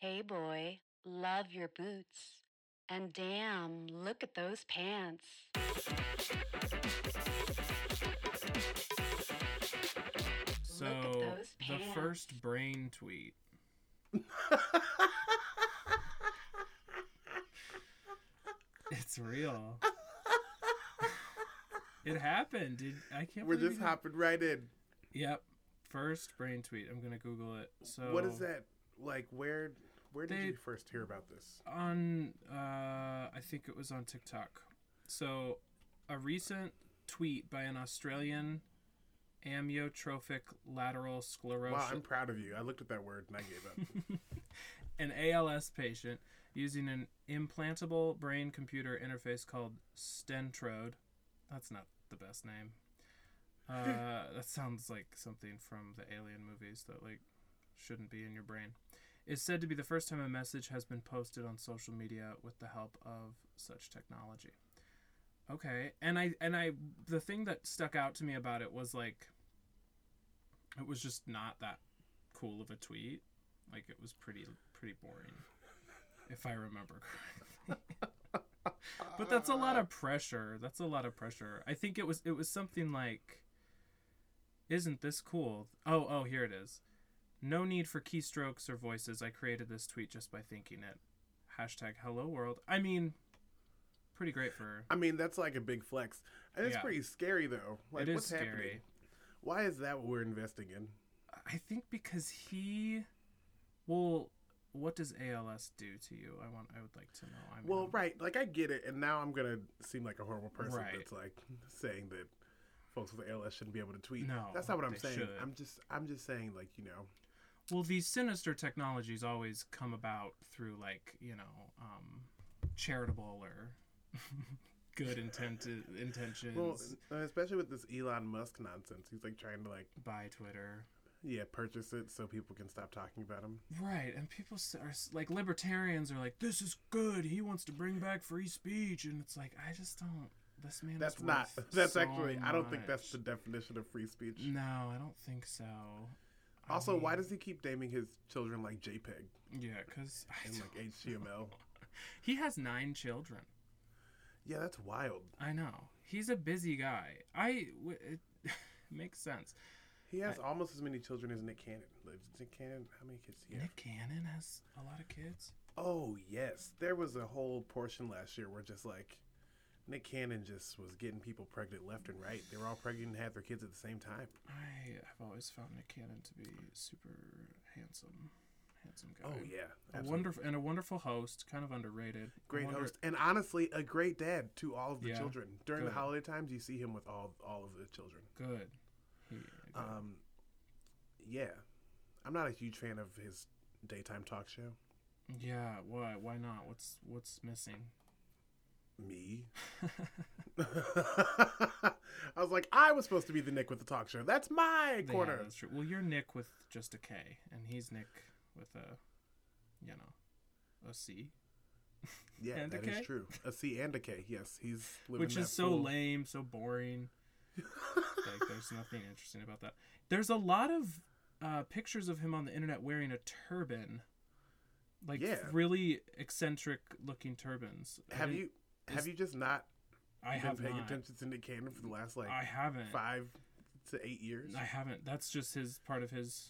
Hey boy, love your boots. And damn, look at those pants. So those the first brain tweet. It's real. it happened. Did I can't. We're believe just you- hopping right in. Yep. First brain tweet. I'm gonna Google it. So What is that? Like, where where did They- you first hear about this? on uh I think it was on TikTok. So a recent tweet by an Australian amyotrophic lateral sclerosis Wow, I'm proud of you. I looked at that word and I gave up. an ALS patient using an implantable brain computer interface called Stentrode. That's not the best name. Uh, that sounds like something from the Alien movies that like shouldn't be in your brain. Is said to be the first time a message has been posted on social media with the help of such technology. Okay, and I and I the thing that stuck out to me about it was like it was just not that cool of a tweet. Like it was pretty pretty boring, if I remember correctly. but that's a lot of pressure. That's a lot of pressure. I think it was it was something like, "Isn't this cool?" Oh oh here it is. No need for keystrokes or voices. I created this tweet just by thinking it. Hashtag hello world. I mean, pretty great for. I mean, that's like a big flex. And it's Yeah. pretty scary though. Like it is what's scary. happening? Why is that what we're investing in? I think because he, well, what does ALS do to you? I want. I would like to know. I mean, Well, right, like I get it, and now I'm gonna seem like a horrible person Right. that's like saying that folks with ALS shouldn't be able to tweet. No, that's not what I'm saying. should. I'm just, I'm just saying, like you know, Well, these sinister technologies always come about through like you know, um, charitable or good intent intentions well, uh, especially with this Elon Musk nonsense. He's like trying to like, buy Twitter. yeah, purchase it so people can stop talking about him. Right, and people are like libertarians are like, "This is good. He wants to bring back free speech," and it's like, I just don't. This man. That's not. That's so actually. I don't think that's the definition of free speech. No, I don't think so. I Also, why does he keep naming his children like JPEG Yeah, because and like HTML? he has nine children. Yeah, that's wild. I know he's a busy guy. I w- it makes sense. He has almost as many children as Nick Cannon. Nick Cannon, how many kids do he have? Nick Cannon has a lot of kids. Oh yes, there was a whole portion last year where just like Nick Cannon just was getting people pregnant left and right. They were all pregnant and had their kids at the same time. I have always found Nick Cannon to be super handsome, handsome guy. Oh yeah, a wonderful and a wonderful host. Kind of underrated. Great wonder- host, and honestly, a great dad to all of the Yeah, children. During good. the holiday times, you see him with all all of the children. Good. He, good. Um, yeah, I'm not a huge fan of his daytime talk show. yeah. Why? Why not? What's What's missing? Me. I was like, I was supposed to be the Nick with the talk show. That's my Yeah, corner. that's true. Well, you're Nick with just a K, and he's Nick with a, you know, a C, Yeah, And a that is true. A C and a K. Yes, he's which is so full- lame, so boring. like, there's nothing interesting about that. There's a lot of uh, pictures of him on the internet wearing a turban, like Yeah. really eccentric looking turbans. Have you have you just not I been have paying not. attention to Nick Cannon for the last like I haven't. five to eight years? I haven't. That's just his part of his.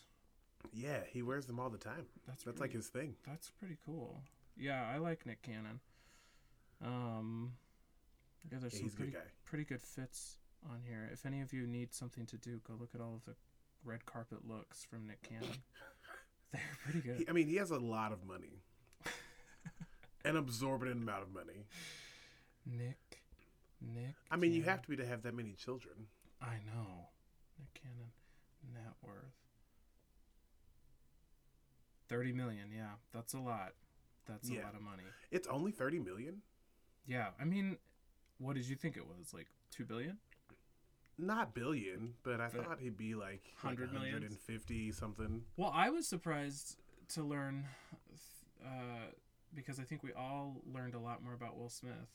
Yeah, he wears them all the time. That's That's like his thing. That's pretty cool. Yeah, I like Nick Cannon. Um, yeah, there's Yeah, some a good pretty pretty good fits on here. If any of you need something to do, go look at all of the red carpet looks from Nick Cannon. They're pretty good. He, I mean, he has a lot of money, an absorbent amount of money. Nick, Nick. I mean, you have to be to have that many children. I know. Nick Cannon, net worth. Thirty million. Yeah, that's a lot. That's Yeah. a lot of money. It's only thirty million. Yeah, I mean, what did you think it was? Like two billion? Not billion, but I But thought he'd be like hundred like millions? 150 something. Well, I was surprised to learn, uh, because I think we all learned a lot more about Will Smith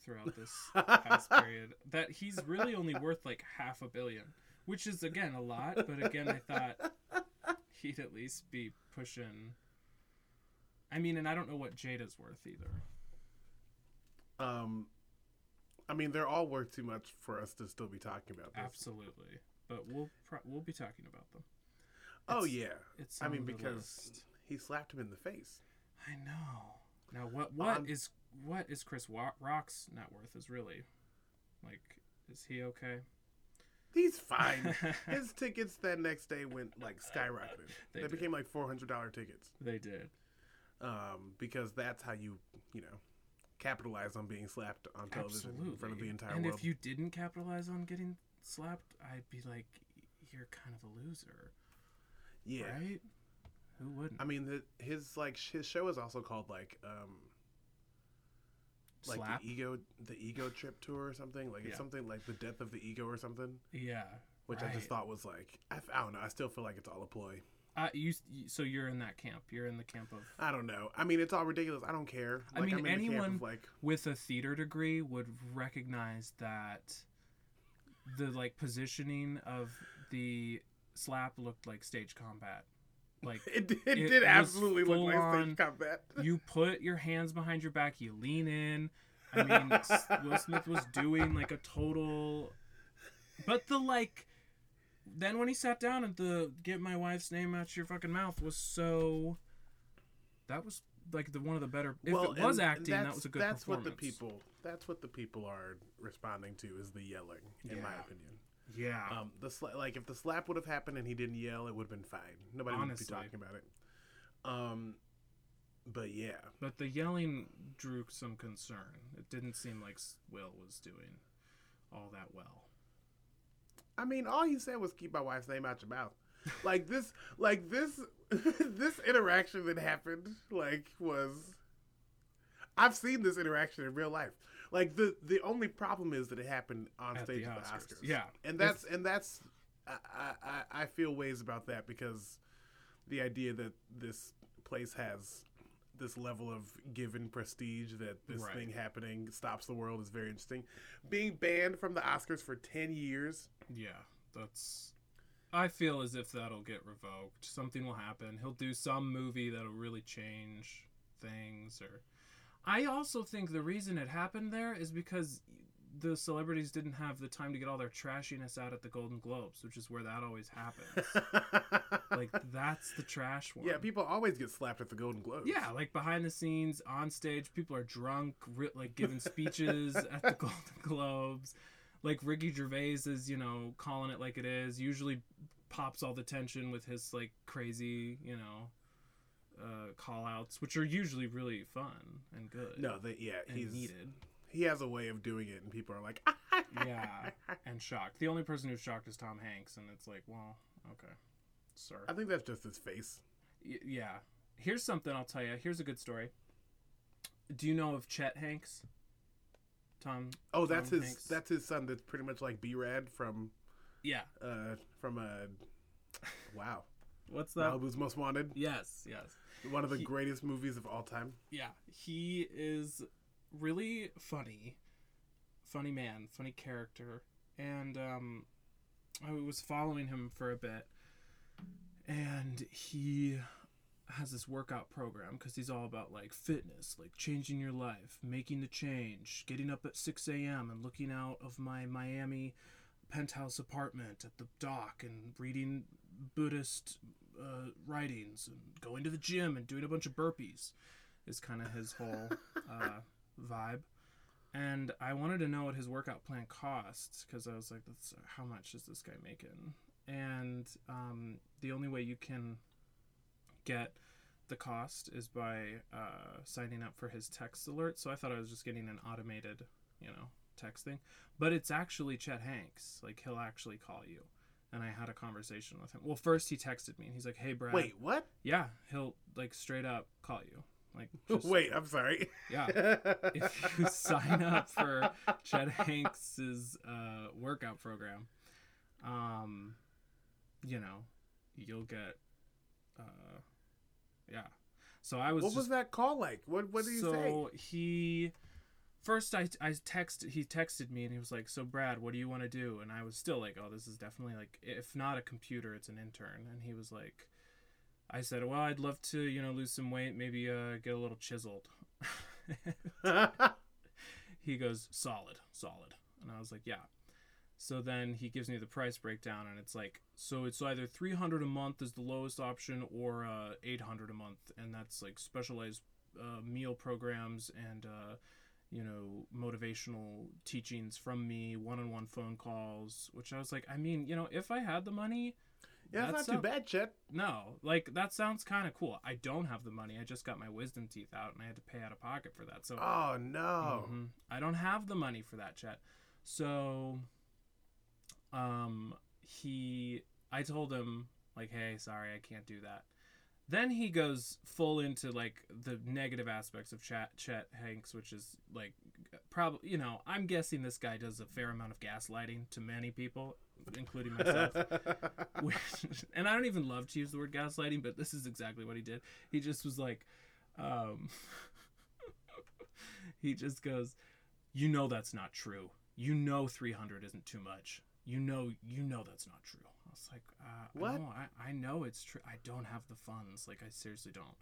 throughout this past period. That he's really only worth like half a billion, which is again a lot. But again, I thought he'd at least be pushing I mean, and I don't know what Jada's worth either. Um, I mean, they're all worth too much for us to still be talking about this. Absolutely, but we'll pro- we'll be talking about them. Oh yeah, It's I mean because list. he slapped him in the face. I know. Now what what is Um, what is Chris Rock's net worth is really like is he okay? He's fine. His tickets that next day went like skyrocketed. They they did. became like four hundred dollar tickets. they did. Um, because that's how you you know capitalize on being slapped on television Absolutely. in front of the entire and world. And if you didn't capitalize on getting slapped, I'd be like you're kind of a loser, yeah, right? Who wouldn't? I mean the, his like his show is also called like um like Slap? the ego the ego trip tour or something like Yeah. it's something like the death of the ego or something yeah. which I just thought was like I, I don't know I still feel like it's all a ploy Uh, you, so you're in that camp. You're in the camp of I don't know I mean it's all ridiculous I don't care I like, mean, I'm in the camp anyone- of, like with a theater degree would recognize that the like positioning of the slap looked like stage combat. Like it, did- it, it did absolutely look like on- stage combat you put your hands behind your back, you lean in. I mean, Will Smith was doing like a total, but the like. Then when he sat down and the "Get my wife's name out your fucking mouth" was so. That was like the one of the better. If well, it was acting, that was a good That's what the people. That's what the people are responding to is the yelling, in my opinion. Yeah. Um, the sla- like if the slap would have happened and he didn't yell, it would have been fine. Nobody would Honestly. be talking about it. Um, but yeah, But the yelling drew some concern. It didn't seem like Will was doing all that well. I mean, all he said was keep my wife's name out your mouth. Like this, like this, this interaction that happened, like was. I've seen this interaction in real life. Like the the only problem is that it happened on At stage the at the Oscars. Yeah. and that's and that's I, I I- I feel ways about that because the idea that this place has this level of given prestige that this Right. thing happening stops the world is very interesting. Being banned from the Oscars for ten years. Yeah, that's. I feel as if that'll get revoked. Something will happen. He'll do some movie that'll really change things. Or, I also think the reason it happened there is because the celebrities didn't have the time to get all their trashiness out at the Golden Globes, which is where that always happens. like that's the trash one. yeah, people always get slapped at the Golden Globes. Yeah, like behind the scenes, on stage, people are drunk, ri- like giving speeches at the Golden Globes. Like Ricky Gervais is, you know, calling it like it is. Usually pops all the tension with his like crazy, you know, uh, call outs, which are usually really fun and good. No, that yeah, he's needed. he has a way of doing it, and people are like, Yeah, and shocked. The only person who's shocked is Tom Hanks, and it's like, well, okay, sir. I think that's just his face. Y- yeah. Here's something I'll tell you. Here's a good story. Do you know of Chet Hanks? Tom. Oh, that's his Hanks. that's his son. That's pretty much like B Rad from Yeah. uh from uh wow What's that? Malibu's Most Wanted, Yes. Yes. One of the He- greatest movies of all time. Yeah. He is really funny. Funny man. Funny character. And um, I was following him for a bit, and he has this workout program because he's all about like fitness, like changing your life, making the change, getting up at 6 a.m. and looking out of my Miami penthouse apartment at the dock and reading Buddhist uh, writings and going to the gym and doing a bunch of burpees is kind of his whole uh, vibe. And I wanted to know what his workout plan costs because I was like, That's, how much is this guy making? And um, the only way you can get the cost is by uh, signing up for his text alert. So I thought I was just getting an automated, you know, text thing. But it's actually Chet Hanks. Like, he'll actually call you. And I had a conversation with him. Well, first he texted me and he's like, hey, Brad. Wait, what? Yeah, he'll, like, straight up call you. Like, just, Wait, I'm sorry. Yeah. if you sign up for Chet Hanks's uh, workout program, um, you know, you'll get, uh, yeah. So I was. what just, was that call like? What What did he so say? he first I I text he texted me and he was like, "So Brad, what do you want to do?" And I was still like, "Oh, this is definitely like if not a computer, it's an intern." And he was like, I said, well, I'd love to, you know, lose some weight, maybe uh, get a little chiseled. he goes, solid, solid. And I was like, yeah. So then he gives me the price breakdown, and it's like, so it's either 300 a month is the lowest option or uh, 800 a month. And that's like specialized uh, meal programs and, uh, you know, motivational teachings from me, one on one phone calls, which I was like, I mean, you know, if I had the money, yeah, That's not too bad, Chet. no, like that sounds kind of cool. I don't have the money. I just got my wisdom teeth out and I had to pay out of pocket for that. So Oh no. Mhm. I don't have the money for that, Chet. So um he I told him like, "Hey, sorry, I can't do that." Then he goes full into like the negative aspects of Chet Chet Hanks, which is like probably, you know, I'm guessing this guy does a fair amount of gaslighting to many people, including myself. Which, and I don't even love to use the word gaslighting, but this is exactly what he did. He just was like, um, he just goes, "You know that's not true. You know 300 isn't too much. You know, you know that's not true." I was like, uh, What? No, I, I know it's true. I don't have the funds. Like, I seriously don't.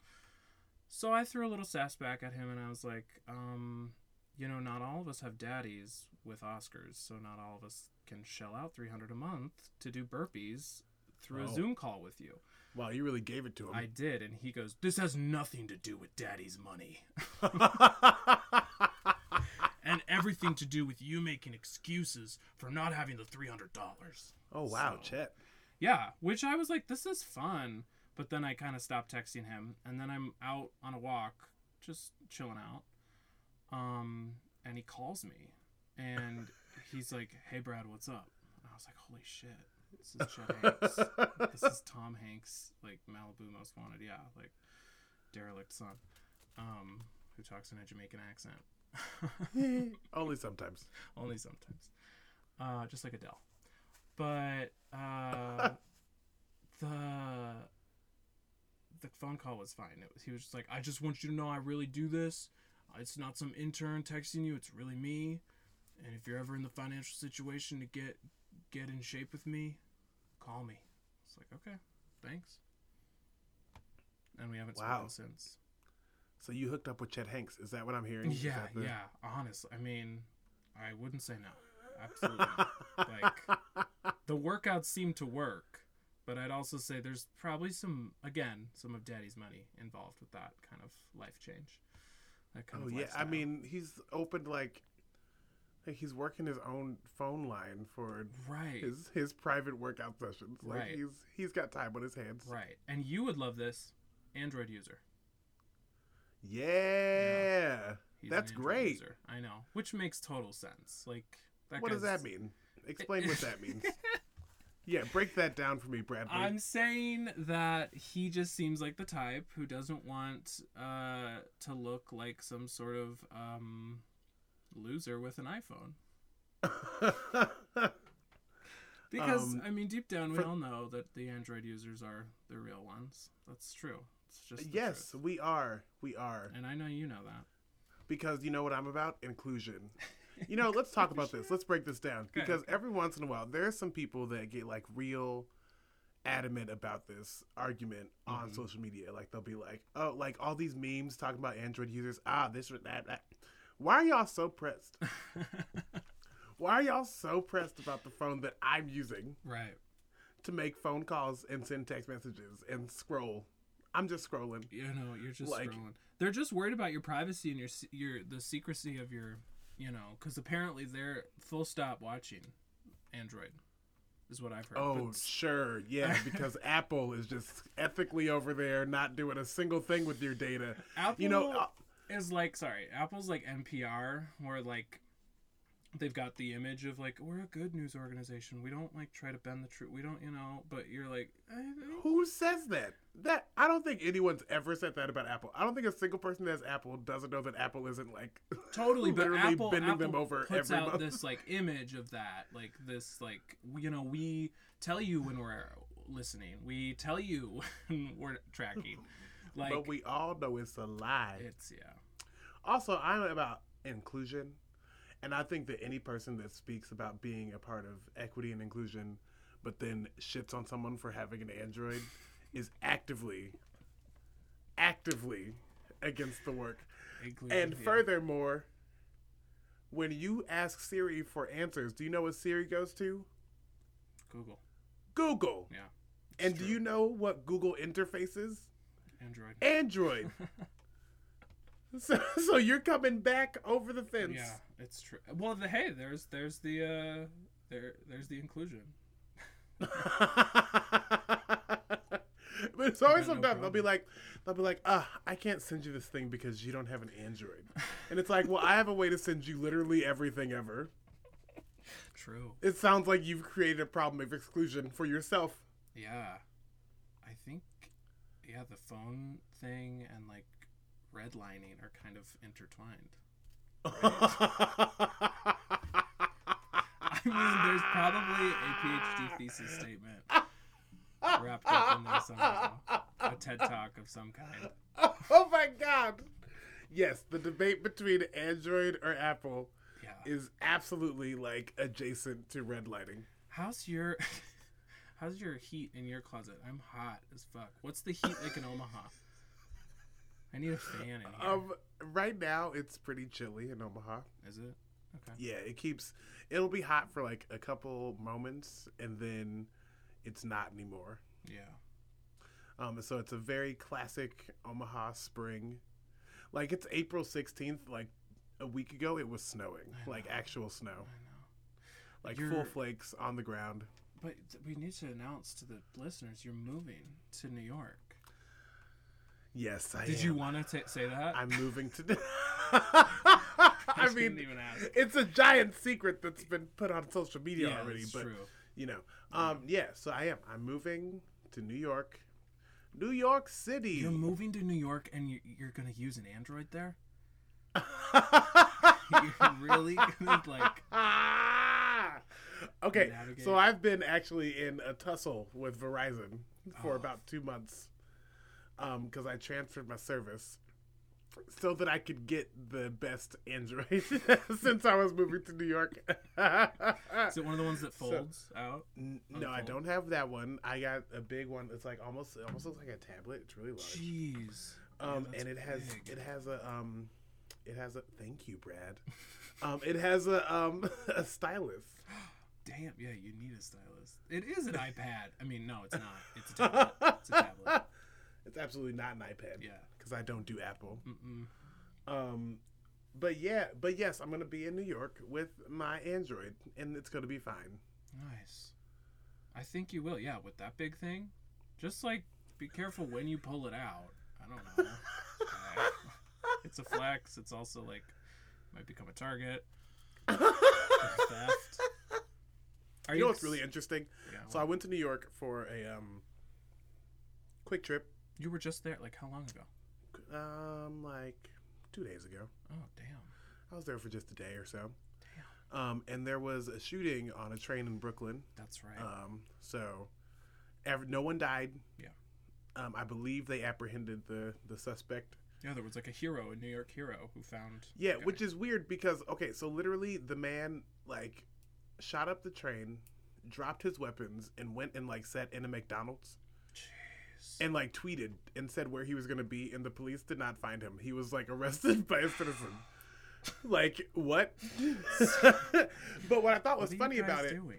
So I threw a little sass back at him, and I was like, um, you know, not all of us have daddies with Oscars, so not all of us can shell out 300 a month to do burpees through a Oh. Zoom call with you. wow, you really gave it to him. I did, and he goes, "This has nothing to do with daddy's money, everything to do with you making excuses for not having the $300." oh wow, So- Chet. Yeah, which I was like, this is fun. But then I kind of stopped texting him, and then I'm out on a walk, just chilling out. Um, and he calls me, and he's like, "Hey, Brad, what's up?" And I was like, "Holy shit, this is Chet Hanks. this is Tom Hanks, like Malibu Most Wanted. Yeah, like derelict son, um, who talks in a Jamaican accent." Only sometimes. only sometimes. Uh just like adele. But uh the the phone call was fine. It was he was just like i just want you to know i really do this. It's not some intern texting you. It's really me. And if you're ever in the financial situation to get get in shape with me call me. It's like okay thanks. And we haven't Wow. spoken since So you hooked up with Chet Hanks? Is that what I'm hearing? Yeah the- yeah honestly i mean i wouldn't say no absolutely like the workouts seem to work but i'd also say there's probably some again some of daddy's money involved with that kind of life change that kind Oh of yeah, I mean he's opened like, like he's working his own phone line for right his his private workout sessions. Like Right. he's he's got time on his hands. right and you would love this android user Yeah, that's great. user. i know which makes total sense like that What does that mean? Explain what that means. Yeah, break that down for me, Bradley. I'm saying that he just seems like the type who doesn't want uh, to look like some sort of um, loser with an iPhone. Because Um, I mean, deep down, we for- all know that the Android users are the real ones. That's true. It's just yes, truth. we are. We are. and I know you know that. Because you know what I'm about? Inclusion. You know, let's talk about this. Let's break this down. Okay, Because every once in a while, there's some people that get like real adamant about this argument on Mhm. social media. Like they'll be like, oh, like all these memes talking about Android users. Ah, this or that. that. Why are y'all so pressed? Why are y'all so pressed about the phone that I'm using right. to make phone calls and send text messages and scroll? I'm just scrolling. You know, you're just Like- scrolling. They're just worried about your privacy and your your the secrecy of your, you know, because apparently they're full stop watching Android, is what I've heard. Oh, But- sure. Yeah, because Apple is just ethically over there, not doing a single thing with your data. Apple You know, uh, is like sorry, Apple's like NPR, where like they've got the image of like we're a good news organization. We don't like try to bend the truth. We don't, you know. But you're like, who says that? That I don't think anyone's ever said that about Apple. I don't think a single person that has Apple doesn't know that Apple isn't like totally but literally apple, bending apple them over puts every out month. this like image of that like this like you know we tell you when we're listening we tell you when we're tracking like but we all know it's a lie. it's yeah Also, I'm about inclusion, and I think that any person that speaks about being a part of equity and inclusion, but then shits on someone for having an Android, is actively, actively against the work. Including- And yeah. furthermore, when you ask Siri for answers, do you know what Siri goes to? Google. Google. Yeah. And true. do you know what Google interface is? Android. Android. so, so you're coming back over the fence. Yeah, it's true. Well, the, hey, there's there's the uh, there there's the inclusion. but it's always got no sometimes they'll be like, they'll be like, ah, I can't send you this thing because you don't have an Android. And it's like, well, I have a way to send you literally everything ever. True. It sounds like you've created a problem of exclusion for yourself. Yeah, I think yeah the phone thing and like redlining are kind of intertwined. I mean, there's probably a PhD thesis statement wrapped up in there somehow. A TED talk of some kind. oh my god. Yes, the debate between Android or Apple Yeah. is absolutely like adjacent to redlining. How's your How's your heat in your closet? I'm hot as fuck. What's the heat like in Omaha? I need a fan in here. Um, right now it's pretty chilly in Omaha. Is it? Okay. Yeah, it keeps. It'll be hot for like a couple moments, and then it's not anymore. Yeah. Um, so it's a very classic Omaha spring. Like it's April sixteenth. Like a week ago, it was snowing, like actual snow, I know. like You're- full flakes on the ground. But we need to announce to the listeners you're moving to New York. Yes, I. Did am. you want to say that? I'm moving to. I I mean, even ask. it's a giant secret that's been put on social media Yeah, already, but true. you know, um, yeah. So I am. I'm moving to New York, New York City. You're moving to New York and you, you're gonna use an Android there. You're really gonna like. okay, Navigate. so I've been actually in a tussle with Verizon for Oh. about two months because I transferred my service so that I could get the best Android since I was moving to New York. Is it one of the ones that folds out? N- no, I don't have that one. I got a big one. It's like almost, it almost looks like a tablet. It's really large. Jeez. Um, that's and it has, big. it has a, um, it has a. Thank you, Brad. um, it has a, um, a stylus. Damn. Yeah, you need a stylus. It is an iPad. I mean, no, it's not. It's a tablet. It's a tablet. It's absolutely not an iPad. Yeah. because I don't do Apple. Mm-mm. Um, but yeah, but yes, I'm gonna be in New York with my Android, and it's gonna be fine. Nice. I think you will. Yeah, with that big thing, just like be careful when you pull it out. I don't know. Uh, it's a flex. It's also like might become a target. theft. Are you know what's ex- really interesting? Yeah, So I went to New York for a um quick trip, you were just there. Like how long ago? um, like two days ago. Oh damn. I was there for just a day or so. Damn. Um, and there was a shooting on a train in Brooklyn. That's right. Um, so ev- no one died. Yeah. Um, I believe they apprehended the the suspect. yeah, there was like a hero, a New York hero, who found. Yeah, which is weird because okay, so literally the man like shot up the train, dropped his weapons, and went and like sat in a McDonald's. And like tweeted and said where he was gonna be, and the police did not find him. He was like arrested by a citizen. like what? but what I thought was What are you funny about it, doing?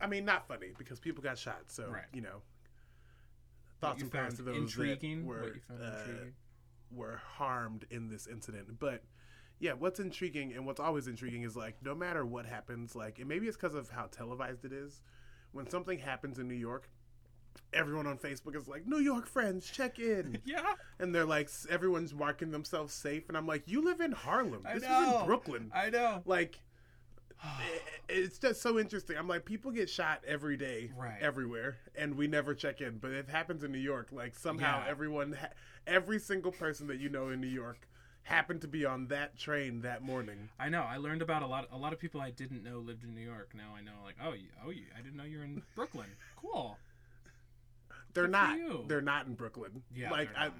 I mean, not funny because people got shot. So Right. you know, thoughts you and prayers to those intriguing. that were what you found uh, intriguing. were harmed in this incident. But yeah, what's intriguing and what's always intriguing is like no matter what happens, like and maybe it's because of how televised it is. When something happens in New York, everyone on Facebook is like, "New York friends, check in," Yeah, and they're like, everyone's marking themselves safe, and I'm like, "You live in Harlem. I This is in Brooklyn. I know. Like." It's just so interesting. I'm like, people get shot every day, Right. everywhere, and we never check in. But it happens in New York. Like somehow, Yeah. everyone, ha- every single person that you know in New York, happened to be on that train that morning. I know. I learned about a lot. A lot of people I didn't know lived in New York. Now I know. Like, oh, you, oh, you, I didn't know you're in Brooklyn. Cool. They're Good not. They're not in Brooklyn. Yeah, like I.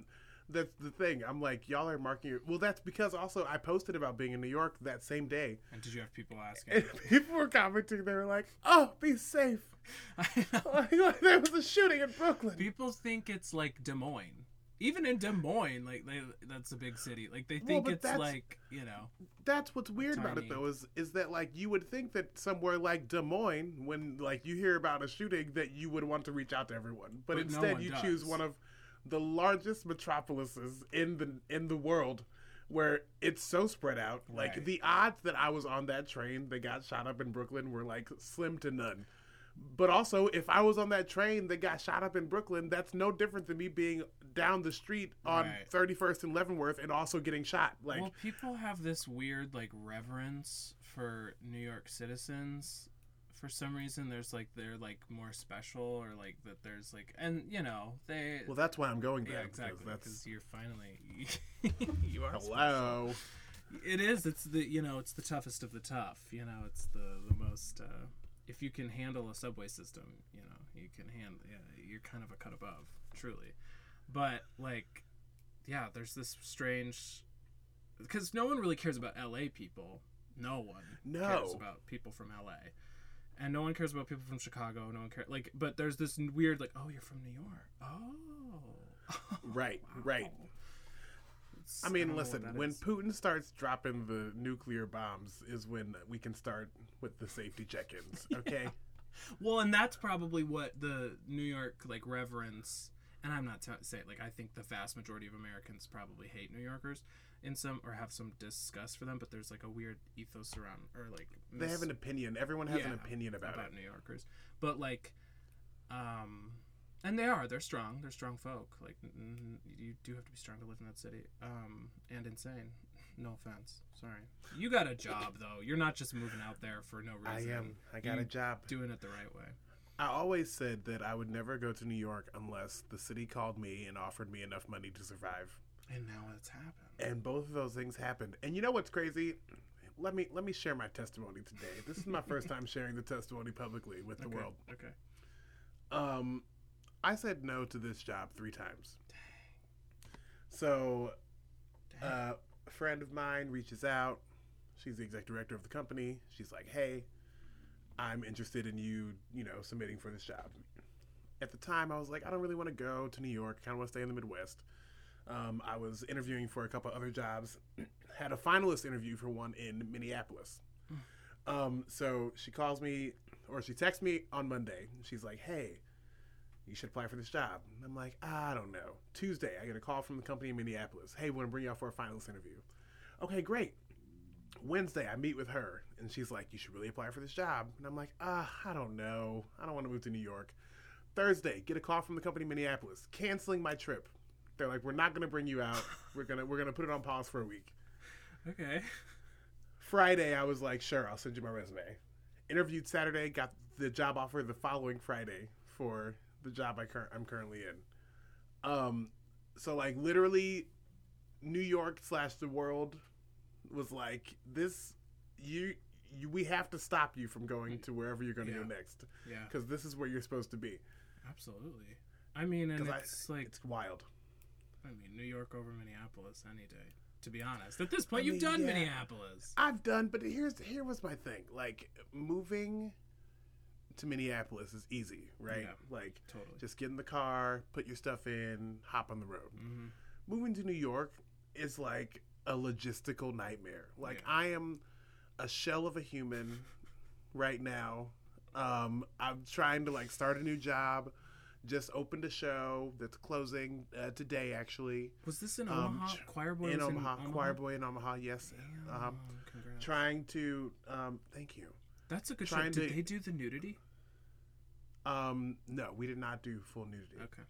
That's the thing. I'm like, y'all are marking your. Well, that's because also I posted about being in New York that same day, And did you have people asking? and people were commenting. They were like, "Oh, be safe." I know. like, there was a shooting in Brooklyn. People think it's like Des Moines. Even in Des Moines, like they, that's a big city. Like they think but it's like you know. That's what's weird about it though is is that like you would think that somewhere like Des Moines, when like you hear about a shooting, that you would want to reach out to everyone, but, But instead one you does. choose one of the largest metropolises in the in the world. Where it's so spread out, like Right. the odds that I was on that train that got shot up in Brooklyn were like slim to none. But also, if I was on that train that got shot up in Brooklyn, that's no different than me being down the street on Right. 31st and Leavenworth and also getting shot. Like, well, people have this weird like reverence for New York citizens. For some reason, there's like they're like more special, or like that there's like, and you know they. well, that's why I'm going there. yeah, exactly. That's Because you're finally you are special. hello. It is. It's the you know it's the toughest of the tough. You know it's the the most. Uh, if you can handle a subway system, you know you can handle. Yeah, you're kind of a cut above, truly. But like, yeah, there's this strange because no one really cares about L.A. people. No one No. cares about people from L.A. And no one cares about people from Chicago. No one cares. Like, but there's this weird, like, oh, you're from New York. Oh, Right, right. It's- I mean, what listen, when is. Putin starts dropping the nuclear bombs is when we can start with the safety check-ins, okay? Well, and that's probably what the New York like reverence. And I'm not t- saying like I think the vast majority of Americans probably hate New Yorkers in some or have some disgust for them, but there's like a weird ethos around or like they have an opinion. Everyone has an opinion about, about. New Yorkers, but like, um, and they are they're strong. They're strong folk. Like n- you do have to be strong to live in that city. Um, and insane. No offense. Sorry. You got a job though. You're not just moving out there for no reason. I am. I got a job. Doing it the right way. I always said that I would never go to New York unless the city called me and offered me enough money to survive. And now it's happened. And both of those things happened. And you know what's crazy? Let me let me share my testimony today. This is my first time sharing the testimony publicly with the okay. world. Okay. Um, I said no to this job three times. So, Dang. uh, a friend of mine reaches out. She's the executive director of the company. She's like, "Hey, I'm interested in you, you know, submitting for this job." At the time, I was like, "I don't really want to go to New York. I kind of want to stay in the Midwest." Um, I was interviewing for a couple other jobs. Had a finalist interview for one in Minneapolis. Um, so she calls me, or she texts me on Monday. She's like, "Hey, you should apply for this job." I'm like, "I don't know." Tuesday, I get a call from the company in Minneapolis. "Hey, we want to bring you out for a finalist interview?" Okay, great. Wednesday, I meet with her, and she's like, "You should really apply for this job." And I'm like, "Ah, I don't know. I don't want to move to New York." Thursday, get a call from the company in Minneapolis, canceling my trip. They're like, "We're not going to bring you out. We're gonna we're gonna put it on pause for a week." Okay. Friday, I was like, sure, I'll send you my resume. Interviewed Saturday, got the job offer the following Friday for the job I cur- I'm currently in. Um, so like literally, New York slash the world was like this. You, you we have to stop you from going to wherever you're going to Yeah. go next Yeah. because this is where you're supposed to be. Absolutely. I mean, and 'Cause I- it's like It's wild. I mean, New York over Minneapolis any day. To be honest, at this point, I you've mean, done yeah. Minneapolis. I've done, but here's here was my thing. Like moving to Minneapolis is easy, right? Yeah. Like Totally. just get in the car, put your stuff in, hop on the road. hmm Moving to New York is like a logistical nightmare. Like Yeah. I am a shell of a human right now. Um, I'm trying to like start a new job. Just opened a show that's closing uh, today, actually. Was this in Um, Omaha? Choir Boy in Omaha, Choir Boy in Omaha, yes. Damn, Um, trying to, um, thank you. That's a good show. Did to- they do the nudity? Um, no, we did not do full nudity. Okay.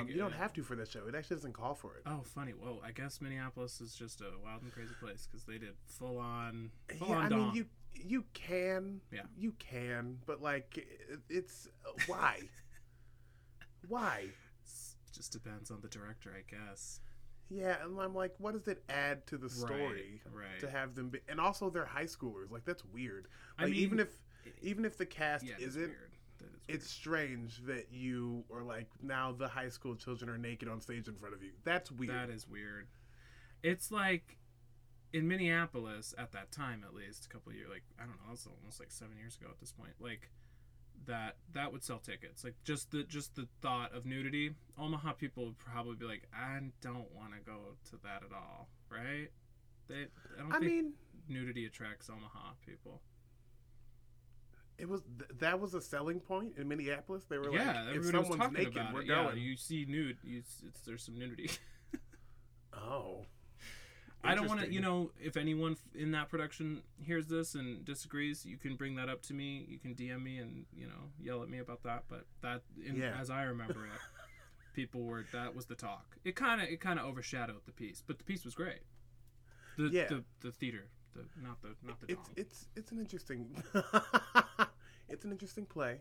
Um, you don't have to for this show. It actually doesn't call for it. Oh, funny. Well, I guess Minneapolis is just a wild and crazy place because they did full on, full yeah, on I dom. mean, you you can, Yeah. you can, but like, it's why, why? It's- just depends on the director, I guess. Yeah, and I'm like, what does it add to the story Right. right. to have them be? And also, they're high schoolers. Like, that's weird. I Like, mean, even if even if the cast yeah, it's weird. It's strange that you are like now the high school children are naked on stage in front of you. That's weird. That is weird. It's like in Minneapolis at that time, at least a couple years, like I don't know, it's almost like seven years ago at this point. Like that that would sell tickets. Like just the just the thought of nudity, Omaha people would probably be like, I don't want to go to that at all, right? They, I don't I think mean, nudity attracts Omaha people. It was th- that was a selling point in Minneapolis. They were yeah, like, if someone's naked, we're it. going. Yeah, you see nude, you, it's, there's some nudity. oh, I don't want to, you know, if anyone in that production hears this and disagrees, you can bring that up to me. You can DM me and you know yell at me about that. But that, in, Yeah. as I remember it, people were that was the talk. It kind of it kind of overshadowed the piece, but the piece was great. The Yeah. the, the theater, the not the not the it's dong. it's it's an interesting, it's an interesting play.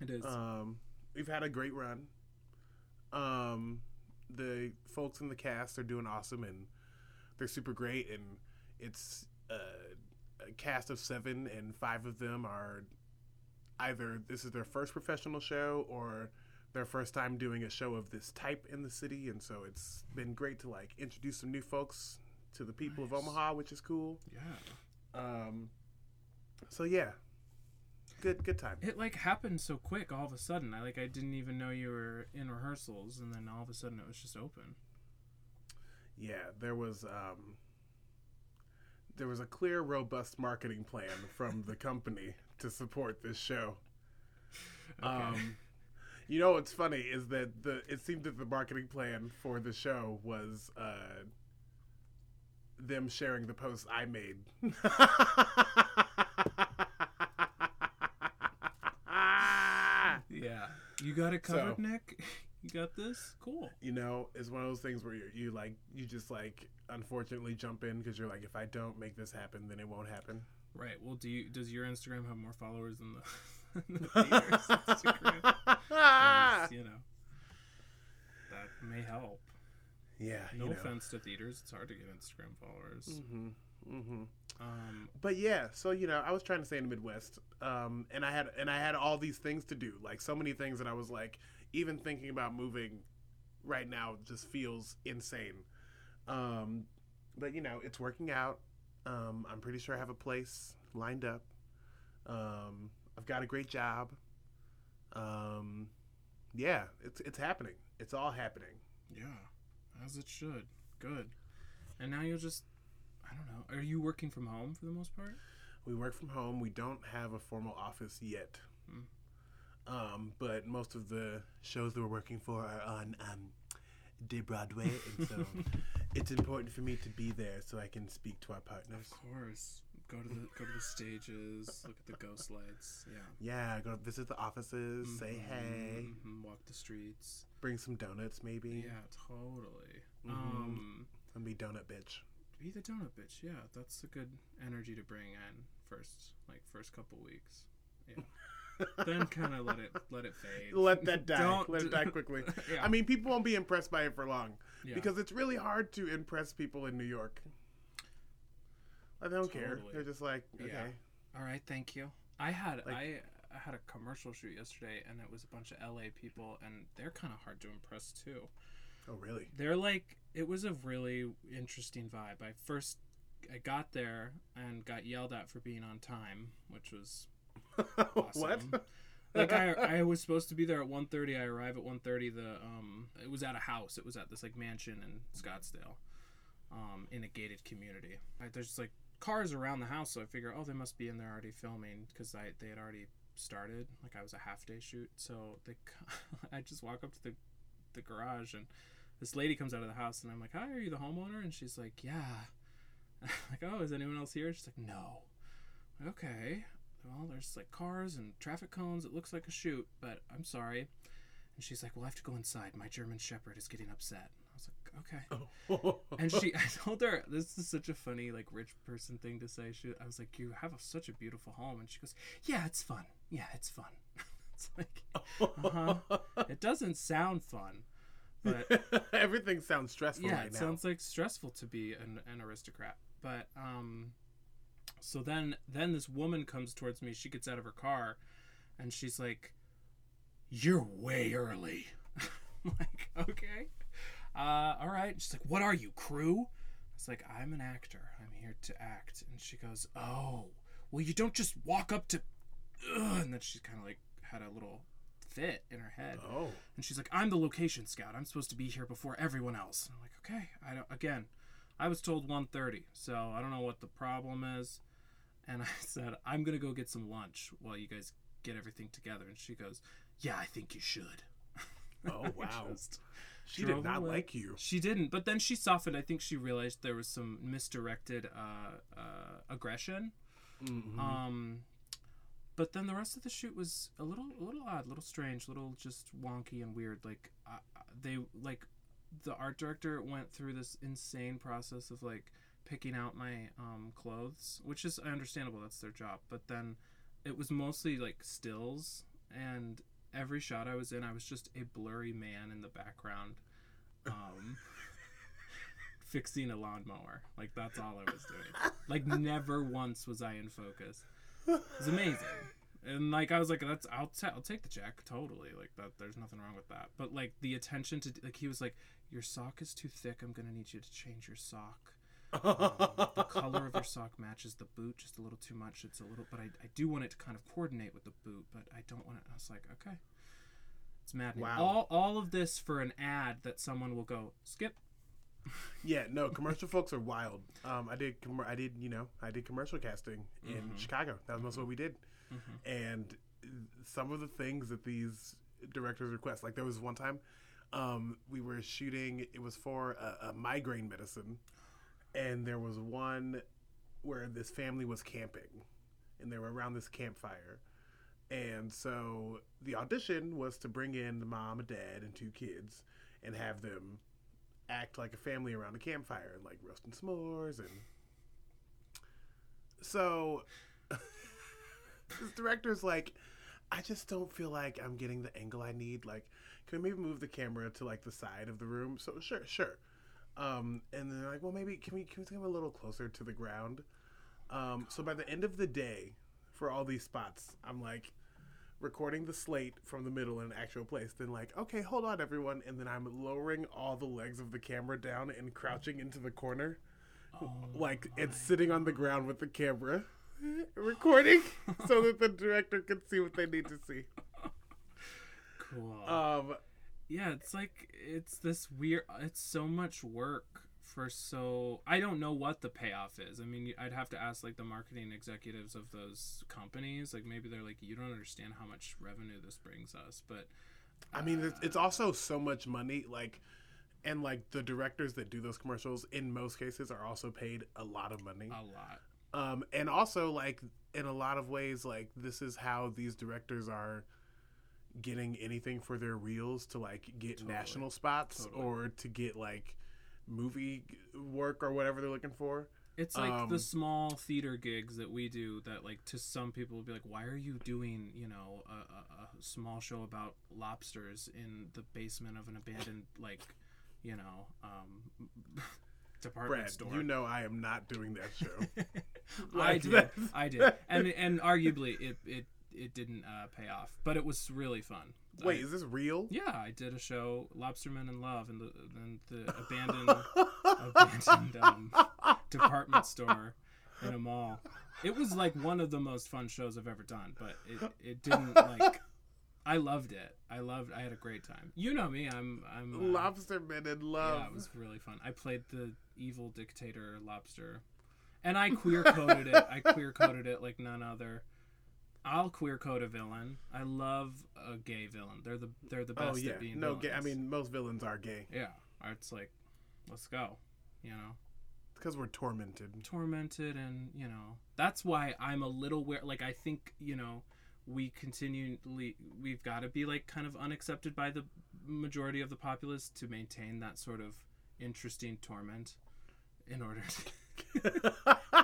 it is. Um, we've had a great run. Um, the folks in the cast are doing awesome and they're super great. And it's uh, a cast of seven, and five of them are either this is their first professional show or their first time doing a show of this type in the city. And so it's been great to like introduce some new folks to the people Nice. of Omaha, which is cool. yeah. Um, so yeah, good good time. It like happened so quick all of a sudden. I like I didn't even know you were in rehearsals, and then all of a sudden it was just open. Yeah, there was um, there was a clear, robust marketing plan from the company to support this show. Okay. Um, you know what's funny is that the it seemed that the marketing plan for the show was uh, them sharing the post I made. you got it covered, So- Nick. You got this. Cool. you know, it's one of those things where you you like you just like unfortunately jump in because you're like if I don't make this happen, then it won't happen. Right. Well, do you does your Instagram have more followers than the, than the theater's Instagram? you know, that may help. Yeah, No you know. offense to theaters, it's hard to get Instagram followers. hmm hmm Um, But yeah, so you know, I was trying to stay in the Midwest, um, and I had and I had all these things to do, like so many things that I was like, even thinking about moving right now just feels insane. Um, but you know, it's working out. Um, I'm pretty sure I have a place lined up. Um, I've got a great job. Um, yeah, it's it's happening. It's all happening. yeah, as it should. Good. And now you're just, I don't know. Are you working from home for the most part? We work from home. We don't have a formal office yet. Hmm. Um, but most of the shows that we're working for are on um, De Broadway, and so it's important for me to be there so I can speak to our partners. Of course. Go to the go to the stages. Look at the ghost lights. Yeah. Yeah, go visit the offices, say hey, Mhm, Walk the streets. bring some donuts maybe. Yeah, totally. Mhm. Um, And be donut bitch. be the donut bitch. Yeah, that's a good energy to bring in first, like first couple weeks. Yeah. then kind of let it let it fade. Let that die. Don't- Let it die quickly. yeah. I mean, people won't be impressed by it for long yeah. because it's really hard to impress people in New York. They don't care. They're just like, okay. Yeah. All right, thank you. I had Like- I, I had a commercial shoot yesterday, and it was a bunch of LA people, and they're kind of hard to impress too. Oh, really? They're like, it was a really interesting vibe. I first I got there and got yelled at for being on time, which was what? Awesome. like I, I was supposed to be there at 1.30 i arrive at 1.30 the um it was at a house it was at this like mansion in scottsdale um in a gated community right, there's just like cars around the house so i figure oh they must be in there already filming because i they had already started like i was a half day shoot so they i just walk up to the the garage and this lady comes out of the house and i'm like hi are you the homeowner and she's like yeah like oh is anyone else here she's like no like, okay well, there's like cars and traffic cones. It looks like a shoot, but I'm sorry. And she's like, well, I have to go inside. My German Shepherd is getting upset. I was like, okay. And she, I told her, this is such a funny, like, rich person thing to say. She, I was like, you have a, such a beautiful home. And she goes, yeah, it's fun. Yeah, it's fun. it's like, uh-huh. it doesn't sound fun, but everything sounds stressful yeah, right it now. sounds like stressful to be an, an aristocrat. But um, so then then this woman comes towards me. She gets out of her car, and she's like, "You're way early." I'm like, okay, uh, all right. She's like, "What are you, crew?" It's like, "I'm an actor. I'm here to act." And she goes, "Oh, well, you don't just walk up to," Ugh, and then she kind of like had a little fit in her head. Oh. And she's like, "I'm the location scout. I'm supposed to be here before everyone else." And I'm like, "Okay, I don't." Again, I was told 1:30, so I don't know what the problem is. And I said, "I'm gonna go get some lunch while you guys get everything together." And she goes, "Yeah, I think you should." Oh, wow. just She did not away. like you. She didn't, but then she softened. I think she realized there was some misdirected uh, uh, aggression. Mhm. Um, but then the rest of the shoot was a little, a little odd, a little strange, a little just wonky and weird. Like uh, they, like the art director went through this insane process of like picking out my um, clothes, which is understandable. That's their job. But then it was mostly like stills, and every shot I was in, I was just a blurry man in the background. Um, fixing a lawnmower. Like that's all I was doing. Like never once was I in focus. It was amazing. And like I was like, that's I'll ta- I'll take the check totally. Like that, there's nothing wrong with that. But like the attention to like he was like, your sock is too thick. I'm gonna need you to change your sock. Um, the color of your sock matches the boot just a little too much. It's a little, but I, I do want it to kind of coordinate with the boot, but I don't want it. I was like, okay, it's maddening. Wow. All all of this for an ad that someone will go skip. Yeah, no, commercial folks are wild. Um, I did, com- I did, you know, I did commercial casting in Mhm. Chicago. That was most what we did, Mhm. and some of the things that these directors request, like there was one time, um, we were shooting. It was for a, a migraine medicine, and there was one where this family was camping, and they were around this campfire. And so the audition was to bring in the mom, a dad, and two kids, and have them act like a family around a campfire and like roasting s'mores and so this director's like i just don't feel like i'm getting the angle i need. Like can we maybe move the camera to like the side of the room? So sure sure um and then they're like well maybe can we can we come a little closer to the ground? Um so by the end of the day for all these spots i'm like recording the slate from the middle in an actual place then like okay hold on everyone. And then i'm lowering all the legs of the camera down and crouching into the corner. Like it's sitting on the ground with the camera recording so that the director can see what they need to see. Cool. um yeah, it's like it's this weird. It's so much work for so. I don't know what the payoff is. I mean, I'd have to ask like the marketing executives of those companies. Like maybe they're like, you don't understand how much revenue this brings us, but i mean it's, it's also so much money like and like the directors that do those commercials in most cases are also paid a lot of money a lot. um, and also like in a lot of ways like this is how these directors are getting anything for their reels to like get Totally. national spots Totally. or to get like movie work or whatever they're looking for It's like Um, the small theater gigs that we do that, like, to some people would be like, why are you doing, you know, a, a, a small show about lobsters in the basement of an abandoned, like, you know, um, department brad store? you know i am not doing that show I did, that. I did, and and arguably it it it didn't uh, pay off, but it was really fun. wait I- is this real yeah, I did a show, Lobstermen in Love, in the in the abandoned abandoned um, department store in a mall. It was like one of the most fun shows I've ever done, but it it didn't like. I loved it. I loved. I had a great time. You know me. I'm. I'm. uh, lobstermen in love Yeah, it was really fun. I played the evil dictator lobster, and I queer coded it. I queer coded it like none other. I'll queer code a villain. I love a gay villain. They're the they're the oh best yeah at being no villains. gay, i mean most villains are gay yeah. It's like, let's go. You know, because we're tormented tormented, and you know that's why I'm a little weird. Like I think you know we continually we've got to be like kind of unaccepted by the majority of the populace to maintain that sort of interesting torment in order to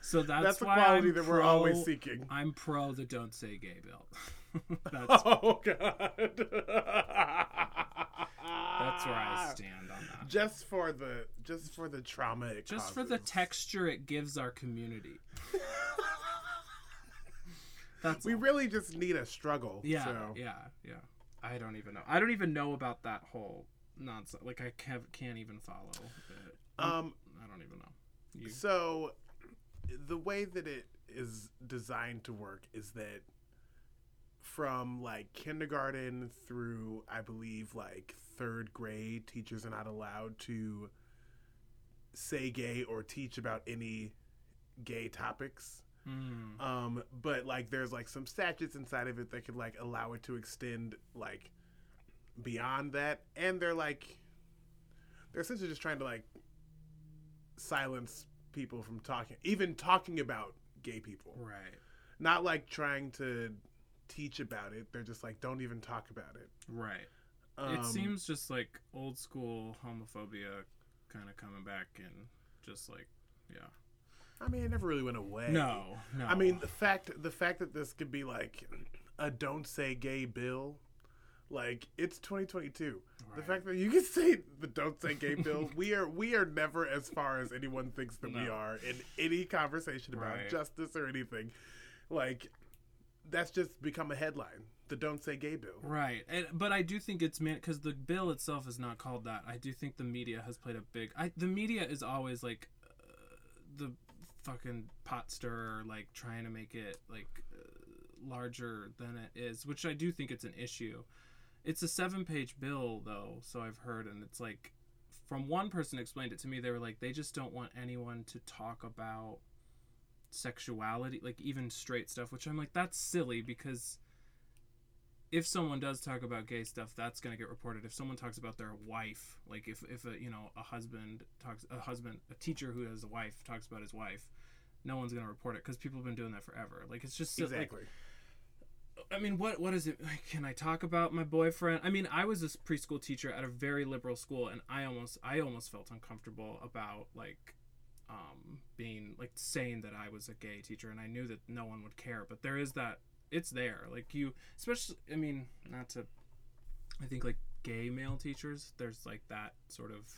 so that's, that's, the why quality I'm that we're always seeking i'm pro the don't say gay bill that's oh god that's where i stand on that just for the just for the trauma it just for the texture it gives our community That's we all. really just need a struggle. Yeah, so. yeah, yeah. I don't even know. I don't even know about that whole nonsense. Like I can't can't even follow it. Um. I don't even know. You, So, the way that it is designed to work is that from like kindergarten through, I believe, like third grade, teachers are not allowed to say gay or teach about any gay topics. Mm, Um, but like there's like some statutes inside of it that could like allow it to extend like beyond that. And they're like they're essentially just trying to like silence people from talking even talking about gay people. right, Not like trying to teach about it. They're just like don't even talk about it. right. Um, it seems just like old school homophobia, kind of coming back and just like, yeah. I mean, it never really went away. No, no. I mean, the fact the fact that this could be like a "Don't Say Gay" bill, like it's 2022. The fact that you can say the "Don't Say Gay" bill, we are we are never as far as anyone thinks that we are in any conversation about Right. justice or anything. Like that's just become a headline. The "Don't Say Gay" bill. Right, and, but I do think it's meant because the bill itself is not called that. I do think the media has played a big. I the media is always like uh, the fucking pot stirrer, like trying to make it like uh, larger than it is, which I do think it's an issue. It's a seven-page bill though, so I've heard, and it's like from one person explained it to me. They were like, they just don't want anyone to talk about sexuality, like even straight stuff, which I'm like, that's silly because if someone does talk about gay stuff, that's gonna get reported. If someone talks about their wife, like if if a you know a husband talks a husband a teacher who has a wife talks about his wife, no one's gonna report it because people have been doing that forever. Like it's just so- like, Exactly. I mean, what what is it? Like, can I talk about my boyfriend? I mean, I was a preschool teacher at a very liberal school, and I almost I almost felt uncomfortable about like um, being like saying that I was a gay teacher, and I knew that no one would care. But there is that it's there. Like you, especially. I mean, not to. I think like gay male teachers, there's like that sort of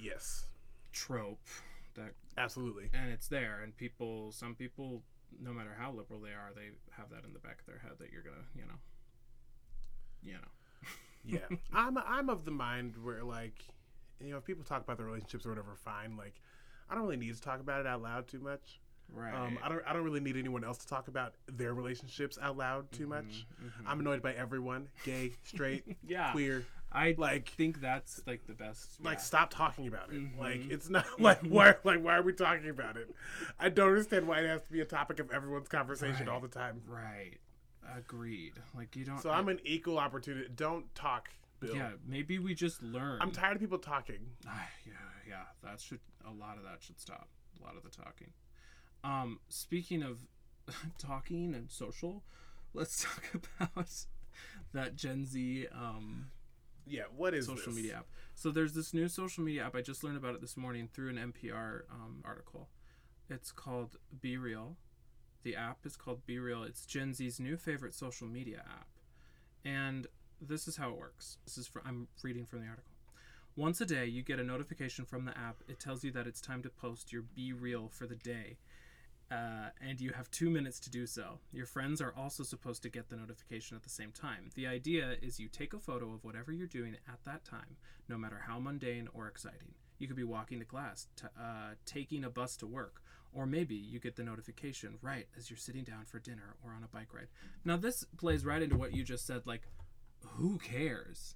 yes. trope that Absolutely. and it's there and people some people no matter how liberal they are they have that in the back of their head that you're gonna you know you know. Yeah. I'm i'm of the mind where like you know if people talk about their relationships or whatever fine. Like i don't really need to talk about it out loud too much. Right. Um i don't i don't really need anyone else to talk about their relationships out loud too much. Mhm, i'm annoyed by everyone gay straight yeah. queer i like think that's like the best like yeah. stop talking about it like Mhm. it's not like why like why are we talking about it i don't understand why it has to be a topic of everyone's conversation Right. all the time right agreed like you don't so i'm an equal opportunity don't talk bill yeah maybe we just learn i'm tired of people talking Ah, yeah, yeah, that should a lot of that should stop. A lot of the talking. Um, speaking of talking and social, let's talk about that Gen Z um, yeah what is social this? media app. So there's this new social media app. I just learned about it this morning through an NPR um, article. It's called Be Real. The app is called Be Real. It's Gen Z's new favorite social media app, and this is how it works. This is from I'm reading from the article. Once a day, you get a notification from the app. It tells you that it's time to post your Be Real for the day. Uh, and you have two minutes to do so. Your friends are also supposed to get the notification at the same time. The idea is you take a photo of whatever you're doing at that time, no matter how mundane or exciting. You could be walking to class, t- uh, taking a bus to work, or maybe you get the notification right as you're sitting down for dinner or on a bike ride. Now, this plays right into what you just said like, who cares?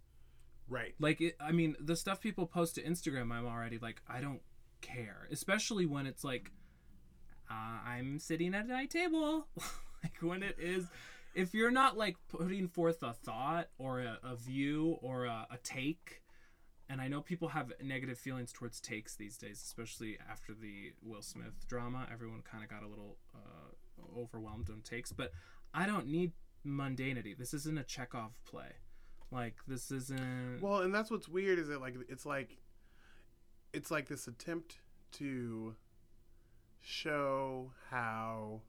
right Like, it, I mean, the stuff people post to Instagram, I'm already like, I don't care. Especially when it's like, uh, I'm sitting at a night table. like, when it is, if you're not like putting forth a thought or a, a view or a, a take, and I know people have negative feelings towards takes these days, especially after the Will Smith drama. Everyone kind of got a little uh, overwhelmed on takes, but I don't need mundanity. This isn't a Chekhov play. Like this isn't. Well, and that's what's weird is that like it's like it's like this attempt to show how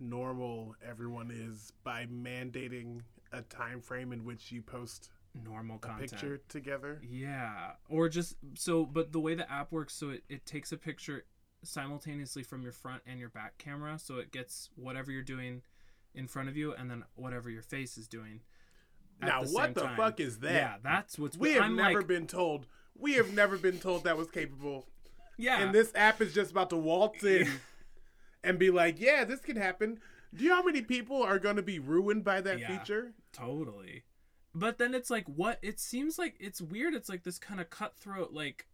normal everyone is by mandating a time frame in which you post normal a content. picture together. Yeah, or just so, but the way the app works, so it, it takes a picture simultaneously from your front and your back camera, so it gets whatever you're doing in front of you and then whatever your face is doing. Now, the what the time. fuck is that? Yeah, that's what's We have I'm never like, been told. We have never been told that was capable. Yeah, And this app is just about to waltz in and be like, "Yeah, this can happen." Do you know how many people are going to be ruined by that Yeah. feature? Totally. But then it's like what it seems like it's weird. It's like this kind of cutthroat like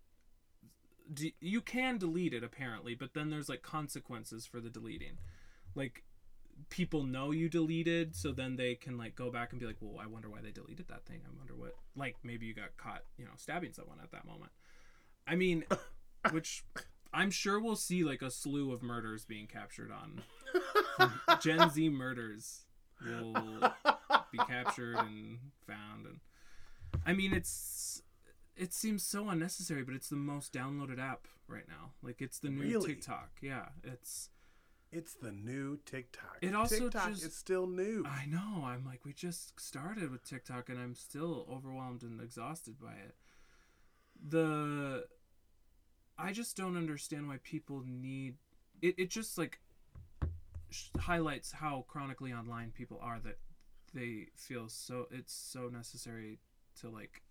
do, you can delete it apparently, but then there's like consequences for the deleting. Like people know you deleted, so then they can like go back and be like, "Well, I wonder why they deleted that thing. I wonder what like maybe you got caught, you know, stabbing someone at that moment." I mean, which I'm sure we'll see like a slew of murders being captured on Gen Z murders will be captured and found and I mean it's it seems so unnecessary but it's the most downloaded app right now like it's the new Really? TikTok yeah it's It's the new TikTok. It also TikTok just- is still new. I know I'm like we just started with TikTok and I'm still overwhelmed and exhausted by it the I just don't understand why people need it it just like sh- highlights how chronically online people are that they feel so it's so necessary to like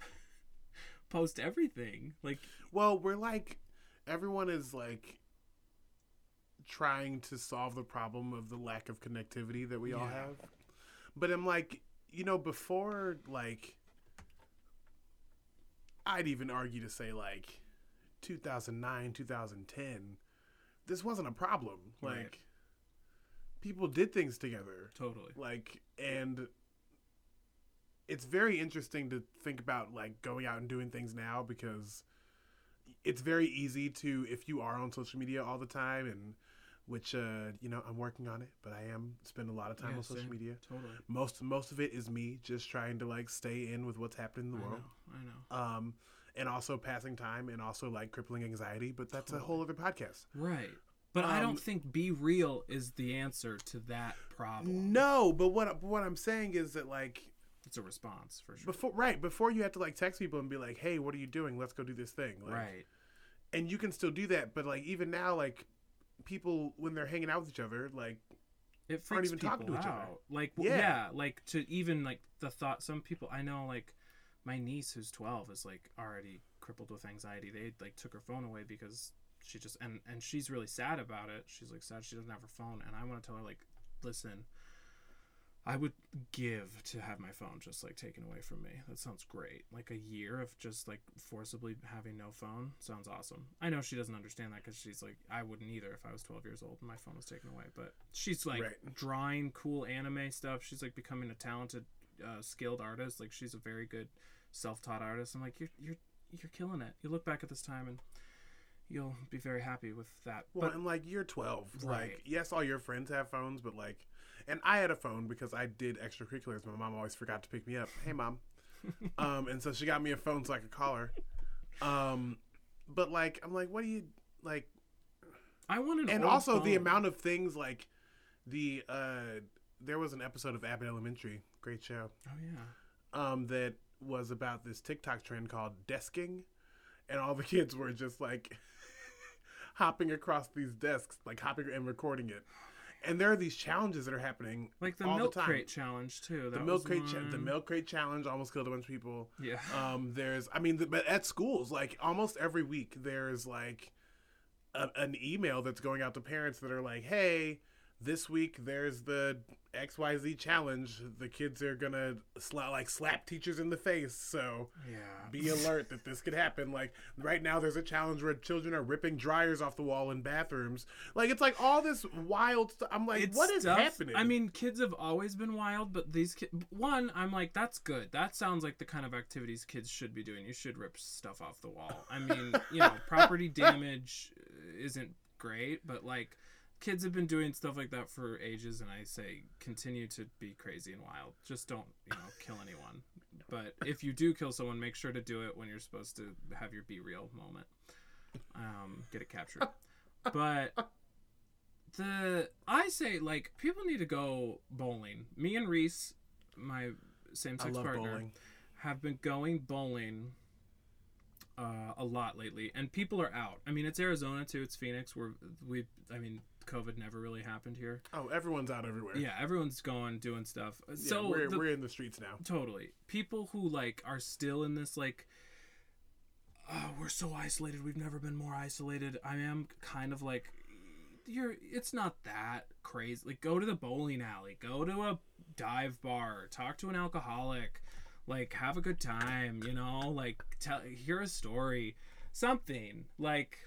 post everything like Well, we're like everyone is like trying to solve the problem of the lack of connectivity that we all have. But I'm like, you know, before like I'd even argue to say like 2009, 2010, this wasn't a problem. Like Right. people did things together. totally like and it's very interesting to think about like going out and doing things now because it's very easy to if you are on social media all the time and which uh you know I'm working on it but I am spend a lot of time Yeah, on social same. media totally most most of it is me just trying to like stay in with what's happening in the I world know I know um and also passing time and also like crippling anxiety but that's a whole other podcast right but I Um, don't think be real is the answer to that problem no but what what I'm saying is that like it's a response for sure before right before you have to like text people and be like hey what are you doing let's go do this thing like, right and you can still do that but like even now like people when they're hanging out with each other like it aren't even people talking to each other. Like Yeah. yeah. like to even like the thought. Some people I know, like my niece who's twelve is like already crippled with anxiety. They like took her phone away because she just and and she's really sad about it. She's like sad she doesn't have her phone, and I want to tell her like, listen. I would give to have my phone just like taken away from me. That sounds great. Like a year of just like forcibly having no phone sounds awesome. I know she doesn't understand that because she's like, I wouldn't either if I was 12 years old and my phone was taken away. But she's like Right. drawing cool anime stuff. She's like becoming a talented, uh, skilled artist. Like she's a very good self-taught artist. I'm like, you're you're you're killing it. You look back at this time and you'll be very happy with that. well but and like you're 12 Right. like yes all your friends have phones but like and i had a phone because i did extracurriculars my mom always forgot to pick me up hey mom um and so she got me a phone so i could call her um but like i'm like what do you like I want an and also the amount of things like the uh there was an episode of abbott elementary great show Oh yeah. um, that was about this TikTok trend called desking, and all the kids were just like hopping across these desks, like hopping and recording it. And there are these challenges that are happening. Like the milk the crate challenge too. The milk crate, cha- the milk crate challenge almost killed a bunch of people. Yeah. Um, there's, I mean, the, but at schools, like almost every week, there's like a, an email that's going out to parents that are like, "Hey, this week there's the XYZ challenge. The kids are gonna sla- like slap teachers in the face, so yeah. be alert that this could happen. Like right now, there's a challenge where children are ripping dryers off the wall in bathrooms. Like it's like all this wild stuff. I'm like, It's what is stuff- happening? I mean, kids have always been wild, but these kids. One, I'm like, that's good. That sounds like the kind of activities kids should be doing. You should rip stuff off the wall. I mean, you know, property damage uh, isn't great, but like, kids have been doing stuff like that for ages, and I say continue to be crazy and wild. Just don't, you know, kill anyone. But if you do kill someone, make sure to do it when you're supposed to have your be real moment. Um, get it captured. But the I say like people need to go bowling. Me and Reese, my same sex partner, bowling. have been going bowling uh, a lot lately, and people are out. I mean, it's Arizona too. It's Phoenix. We're we. I mean, COVID never really happened here. Oh, everyone's out everywhere. Yeah, everyone's going doing stuff. Yeah, so we're, the- we're in the streets now. totally. People who like are still in this like oh we're so isolated. We've never been more isolated. I am kind of like you're it's not that crazy. Like go to the bowling alley. Go to a dive bar. Talk to an alcoholic. Like have a good time you know? Like tell hear a story. Something. Like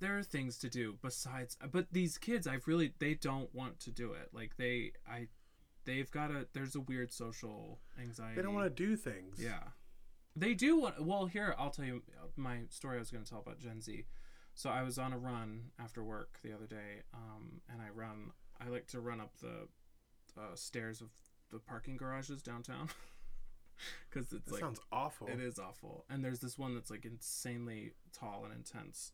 there are things to do besides but these kids I've really they don't want to do it like they i they've got a there's a weird social anxiety They don't want to do things. yeah they do want well here i'll tell you my story i was going to tell about gen z so i was on a run after work the other day um, and i run i like to run up the uh, stairs of the parking garages downtown because it's That like sounds awful. it is awful. And there's this one that's like insanely tall and intense.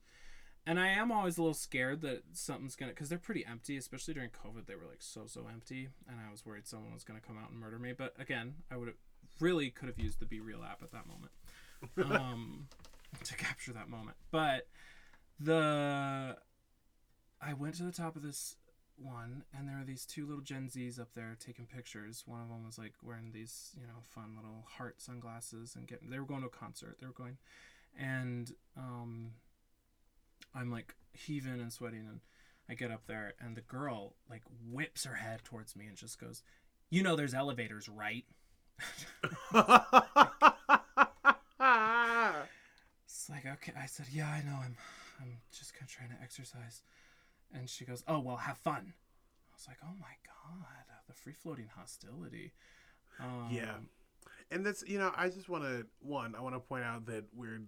And I am always a little scared that something's gonna, because they're pretty empty, especially during COVID. They were like so so empty, and I was worried someone was gonna come out and murder me. But again, I would have really could have used the Be Real app at that moment um, to capture that moment. But the I went to the top of this one, and there were these two little Gen Zs up there taking pictures. One of them was like wearing these, you know, fun little heart sunglasses, and getting. They were going to a concert. They were going, and um, I'm like heaving and sweating, and I get up there, and the girl like whips her head towards me and just goes, "You know, there's elevators, right?" It's like okay. I said, "Yeah, I know. I'm, I'm just kind of trying to exercise." And she goes, "Oh well, have fun." I was like, "Oh my god, the free floating hostility." Um, yeah. And that's you know, I just want to one, I want to point out that we're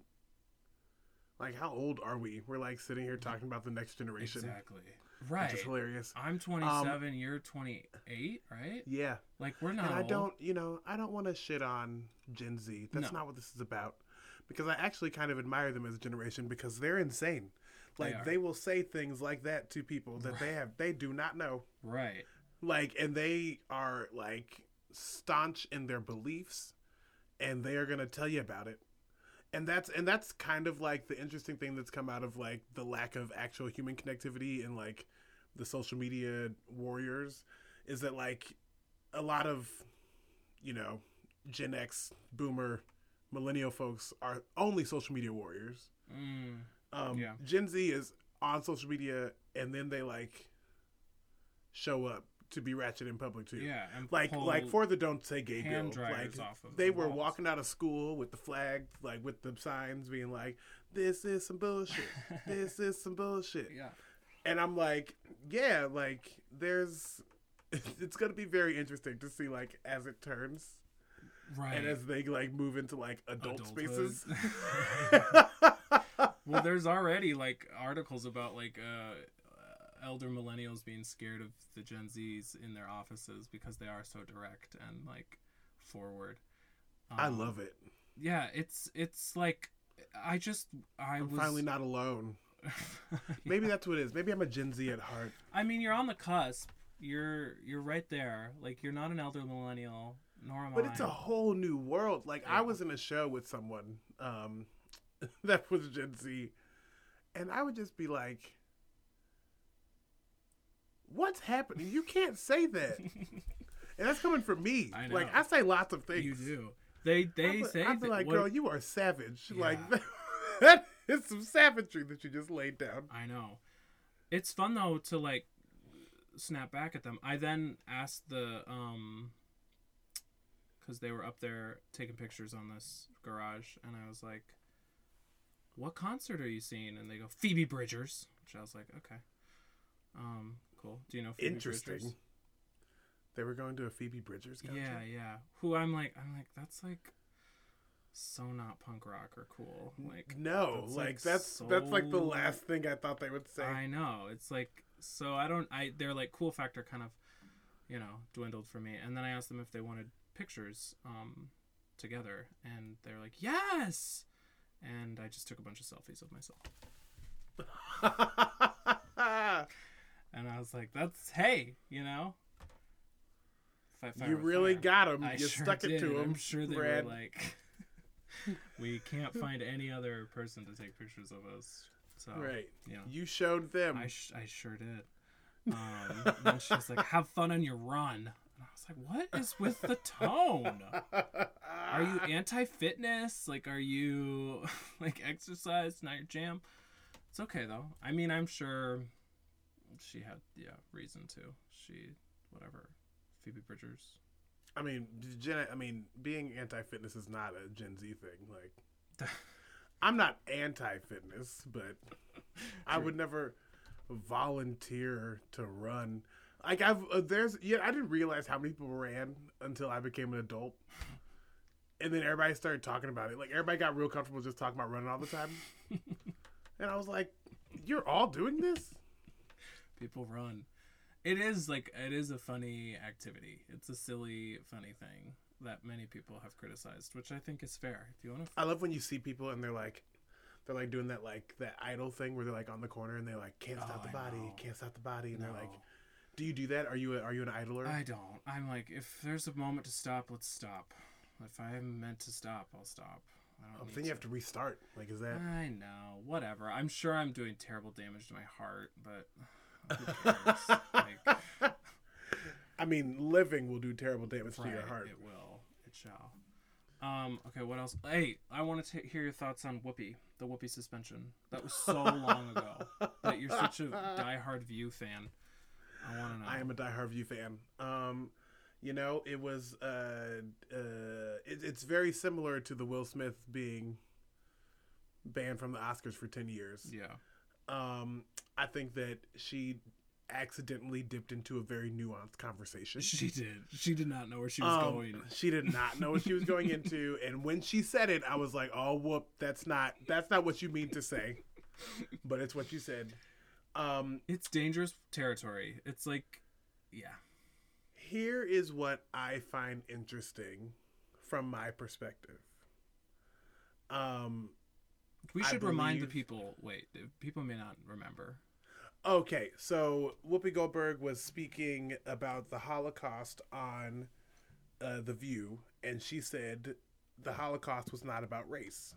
like, how old are we? We're like sitting here talking about the next generation, exactly. Right. which Right. is hilarious. I'm um, 27. you're 28, right? Yeah, Like we're not. and I old. don't, you know, I don't want to shit on Gen Z. That's No. not what this is about. Because I actually kind of admire them as a generation because they're insane. Like are. they will say things like that to people that they have they do not know. Right. like and they are like staunch in their beliefs and they are going to tell you about it and that's and that's kind of like the interesting thing that's come out of like the lack of actual human connectivity and like the social media warriors is that like a lot of you know gen x boomer millennial folks are only social media warriors. Mm, um, Yeah. Gen Z is on social media, and then they like show up to be ratchet in public too. yeah. And Like like for the don't say gay bill, like of they the were walls. walking out of school with the flag, like with the signs being like, "This is some bullshit. this is some bullshit." Yeah. And I'm like, yeah, like there's. It's gonna be very interesting to see like as it turns Right. and as they like move into like adult Adulthood. spaces. well, there's already like articles about like uh, elder millennials being scared of the Gen Zs in their offices because they are so direct and like forward. I Um, love it. Yeah, it's it's like I just I I'm was finally not alone. Maybe that's what it is. Maybe I'm a Gen Z at heart. I mean, you're on the cusp. You're you're right there. Like you're not an elder millennial, nor am But I. it's a whole new world. Like Yeah. I was in a show with someone um, that was Gen Z, and I would just be like, "What's happening? You can't say that." and that's coming from me. I know. Like I say lots of things. you do. They they I'd say I'd be that- like, what- "Girl, you are savage." Like that is some savagery that you just laid down. I know. It's fun though to like snap back at them. I then asked the um cuz they were up there taking pictures on this garage and I was like what concert are you seeing? And they go Phoebe Bridgers, which I was like, okay. Um cool. Do you know Phoebe Interesting. Bridgers? They were going to a Phoebe Bridgers concert. Yeah, yeah. Who I'm like I'm like that's like so not punk rock or cool. Like no, that's, like, like, that's that's like the last thing I thought they would say. I know. It's like so I don't I they're like cool factor kind of you know dwindled for me. And then I asked them if they wanted pictures um together and they're like, "Yes." And I just took a bunch of selfies of myself. And I was like, "That's hey, you know." If I- you really fair. got him. I You sure stuck it to him. I'm sure they Brad. were like we can't find any other person to take pictures of us. So right. you know, You showed them. I sh- I sure did. Um, then she's like, "Have fun on your run." And I was like, "What is with the tone? Are you anti-fitness? Like, are you like exercise not your jam?" It's okay though. I mean, I'm sure she had yeah reason to. She whatever. Phoebe Bridgers. I mean, Gen. I mean, being anti-fitness is not a Gen Z thing. Like, I'm not anti-fitness, but I would never volunteer to run. Like, I've uh, there's yeah, I didn't realize how many people ran until I became an adult, and then everybody started talking about it. Like, everybody got real comfortable just talking about running all the time, and I was like, "You're all doing this." People run. It is like it is a funny activity. It's a silly, funny thing that many people have criticized, which I think is fair. If you want to, I love when you see people and they're like, they're like doing that like that idol thing where they're like on the corner and they're like can't stop Oh, the body, can't stop the body, and no, they're like, do you do that? Are you a, are you an idler? I don't. I'm like, if there's a moment to stop, let's stop. If I'm meant to stop, I'll stop. I don't. Oh, need then you have to restart. Like, is that? I know. Whatever. I'm sure I'm doing terrible damage to my heart, but? Like, I mean, living will do terrible damage to your heart. It will. It shall. Um. Okay. What else? Hey, I want to hear your thoughts on Whoopi, the Whoopi suspension. That was so long ago. That you're such a diehard View fan. I want to know. I am a diehard View fan. Um, you know, it was uh, uh, it, it's very similar to the Will Smith being banned from the Oscars for ten years. Yeah. Um, I think that she accidentally dipped into a very nuanced conversation. She did. She did not know where she was Um, going. She did not know what she was going into, and when she said it, I was like, "Oh, whoop! That's not that's not what you mean to say." But it's what you said. Um, It's dangerous territory. It's like, yeah. here is what I find interesting from my perspective. Um, We should remind the people. Wait, people may not remember. okay, so Whoopi Goldberg was speaking about the Holocaust on uh, The View, and she said the Holocaust was not about race.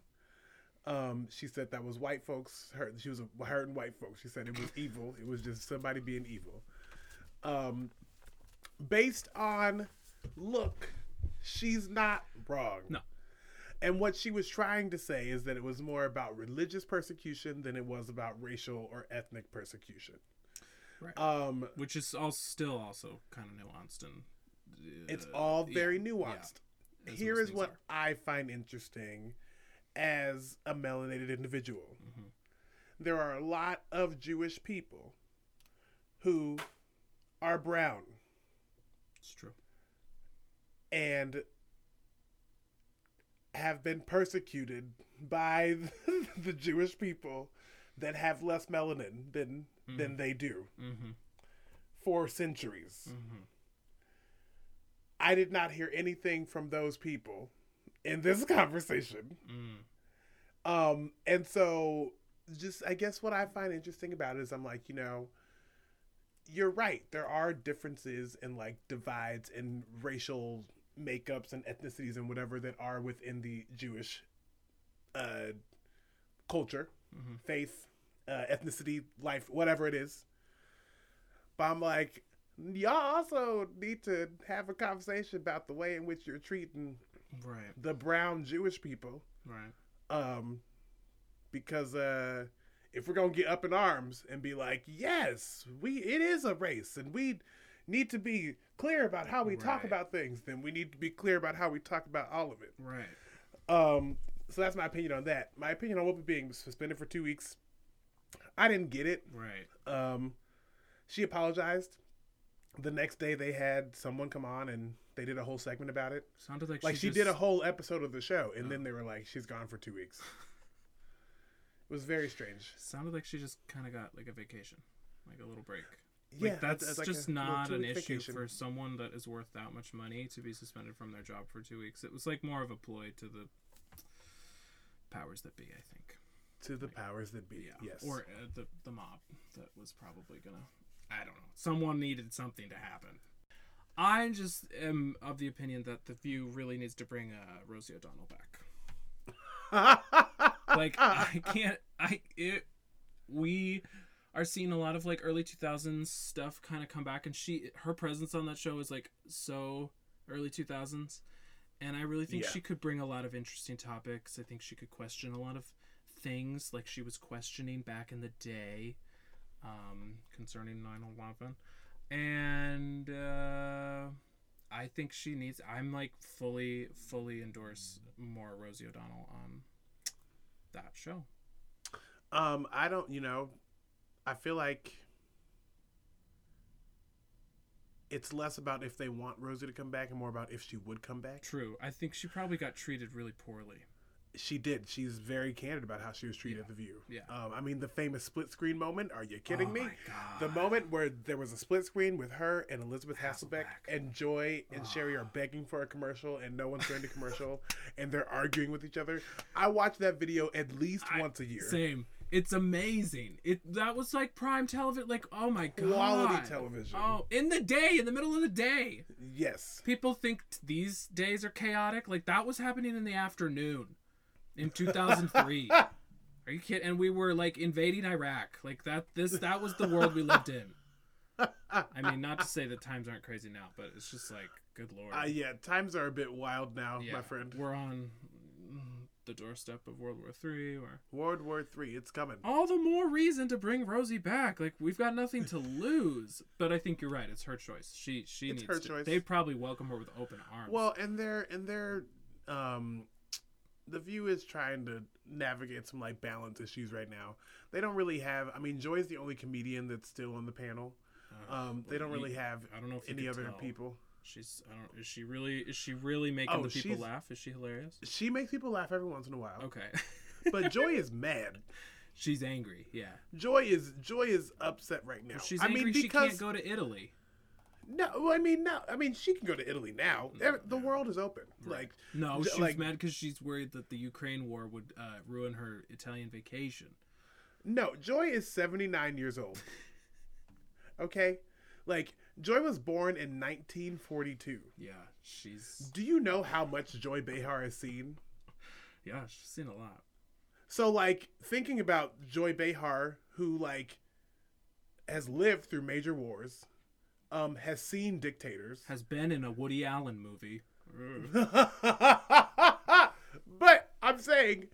Um, she said that was white folks. Her, she was hurting white folks. She said it was evil. It was just somebody being evil. Um, based on look, she's not wrong. No. And what she was trying to say is that it was more about religious persecution than it was about racial or ethnic persecution. Right. Um, Which is all still also kind of nuanced and. uh, it's all very yeah, nuanced. as Here is what are. I find interesting as a melanated individual. Mhm. There are a lot of Jewish people who are brown It's true. and have been persecuted by the Jewish people that have less melanin than than they do Mm-hmm. for centuries. Mm-hmm. I did not hear anything from those people in this conversation. Mm. Um, and so just I guess what I find interesting about it is I'm like, you know, you're right. There are differences and like divides and racial makeups and ethnicities and whatever that are within the Jewish uh culture, Mhm. faith, uh, ethnicity, life, whatever it is. But I'm like, y'all also need to have a conversation about the way in which you're treating Right. the brown Jewish people Right. um because uh if we're gonna get up in arms and be like yes we it is a race and we need to be clear about how we talk about things then we need to be clear about how we talk about all of it Right. um so that's my opinion on that my opinion on Whoopi being suspended for two weeks i didn't get it Right. um she apologized the next day they had someone come on and they did a whole segment about it Sounded like like she, she, did a whole episode of the show and Oh. then they were like she's gone for two weeks it was very strange Sounded like she just kind of got like a vacation, like a little break. Yeah Like that's it's like just a not an issue for someone that is worth that much money to be suspended from their job for two weeks. It was like more of a ploy to the powers that be, I think. to the powers that be Yeah. yes Or uh, the the mob that was probably gonna. I don't know. Someone needed something to happen. I just am of the opinion that the View really needs to bring uh, Rosie O'Donnell back. Like I can't. I it. we are seeing a lot of like early 2000s stuff kind of come back and she her presence on that show is like so early 2000s and i really think Yeah. she could bring a lot of interesting topics i think she could question a lot of things like she was questioning back in the day um, concerning 9-11 and uh, i think she needs i'm like fully fully endorse more rosie o'donnell on that show Um, I don't, you know, I feel like it's less about if they want Rosie to come back and more about if she would come back. true i think she probably got treated really poorly She did. She's very candid about how she was treated at The View. Yeah. Um, I mean, the famous split screen moment. Are you kidding Oh me? The moment where there was a split screen with her and Elisabeth Hasselbeck, Hasselbeck. and Joy and Sherri are begging for a commercial and no one's doing the commercial and they're arguing with each other. I watch that video at least I- once a year. Same. It's amazing. It that was like prime television. Like oh my god, Quality television. Oh, in the day, in the middle of the day. Yes. People think these days are chaotic. Like that was happening in the afternoon, in 2003. are you kidding? And we were like invading Iraq. Like that. This that was the world we lived in. I mean, not to say that times aren't crazy now, but it's just like, good lord. Uh, yeah, times are a bit wild now, Yeah, my friend. We're on the doorstep of World War Three, or World War Three, it's coming. all the more reason to bring Rosie back. Like we've got nothing to lose. But I think you're right. It's her choice. She she It's needs her to. choice. They probably welcome her with open arms. Well, and they're and they're um the view is trying to navigate some like balance issues right now. They don't really have I mean Joy's the only comedian that's still on the panel. Uh, Um they don't really have I don't know if any other tell. people. She's I don't. Is she really? Is she really making Oh, the people laugh? Is she hilarious? She makes people laugh every once in a while. Okay. But Joy is mad. she's angry. Yeah. Joy is Joy is upset right now. She's I angry. mean she because can't go to Italy. no, I mean no, I mean she can go to Italy now. No, the no. world is open. Like No, she's like- mad because she's worried that the Ukraine war would uh, ruin her Italian vacation. No, Joy is 79 years old. Okay? Like, Joy was born in 1942. Yeah, she's Do you know how much Joy Behar has seen? yeah she's seen a lot. So, like, thinking about Joy Behar, who, like, has lived through major wars, um, has seen dictators. Has been in a Woody Allen movie. but I'm saying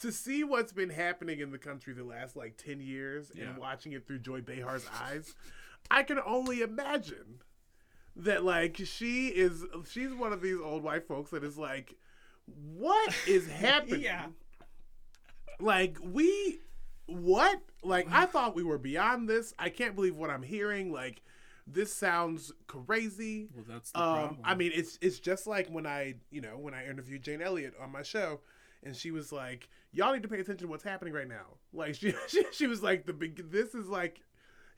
to see what's been happening in the country the last like 10 years Yeah. and watching it through Joy Behar's eyes, I can only imagine that like she is she's one of these old white folks that is like what is happening? Yeah. Like we what? Like I thought we were beyond this. I can't believe what I'm hearing. Like this sounds crazy. Well, that's the Um, problem. I mean, it's it's just like when I, you know, when I interviewed Jane Elliott on my show, and she was like, "Y'all need to pay attention to what's happening right now." Like she she, she was like, "The big this is like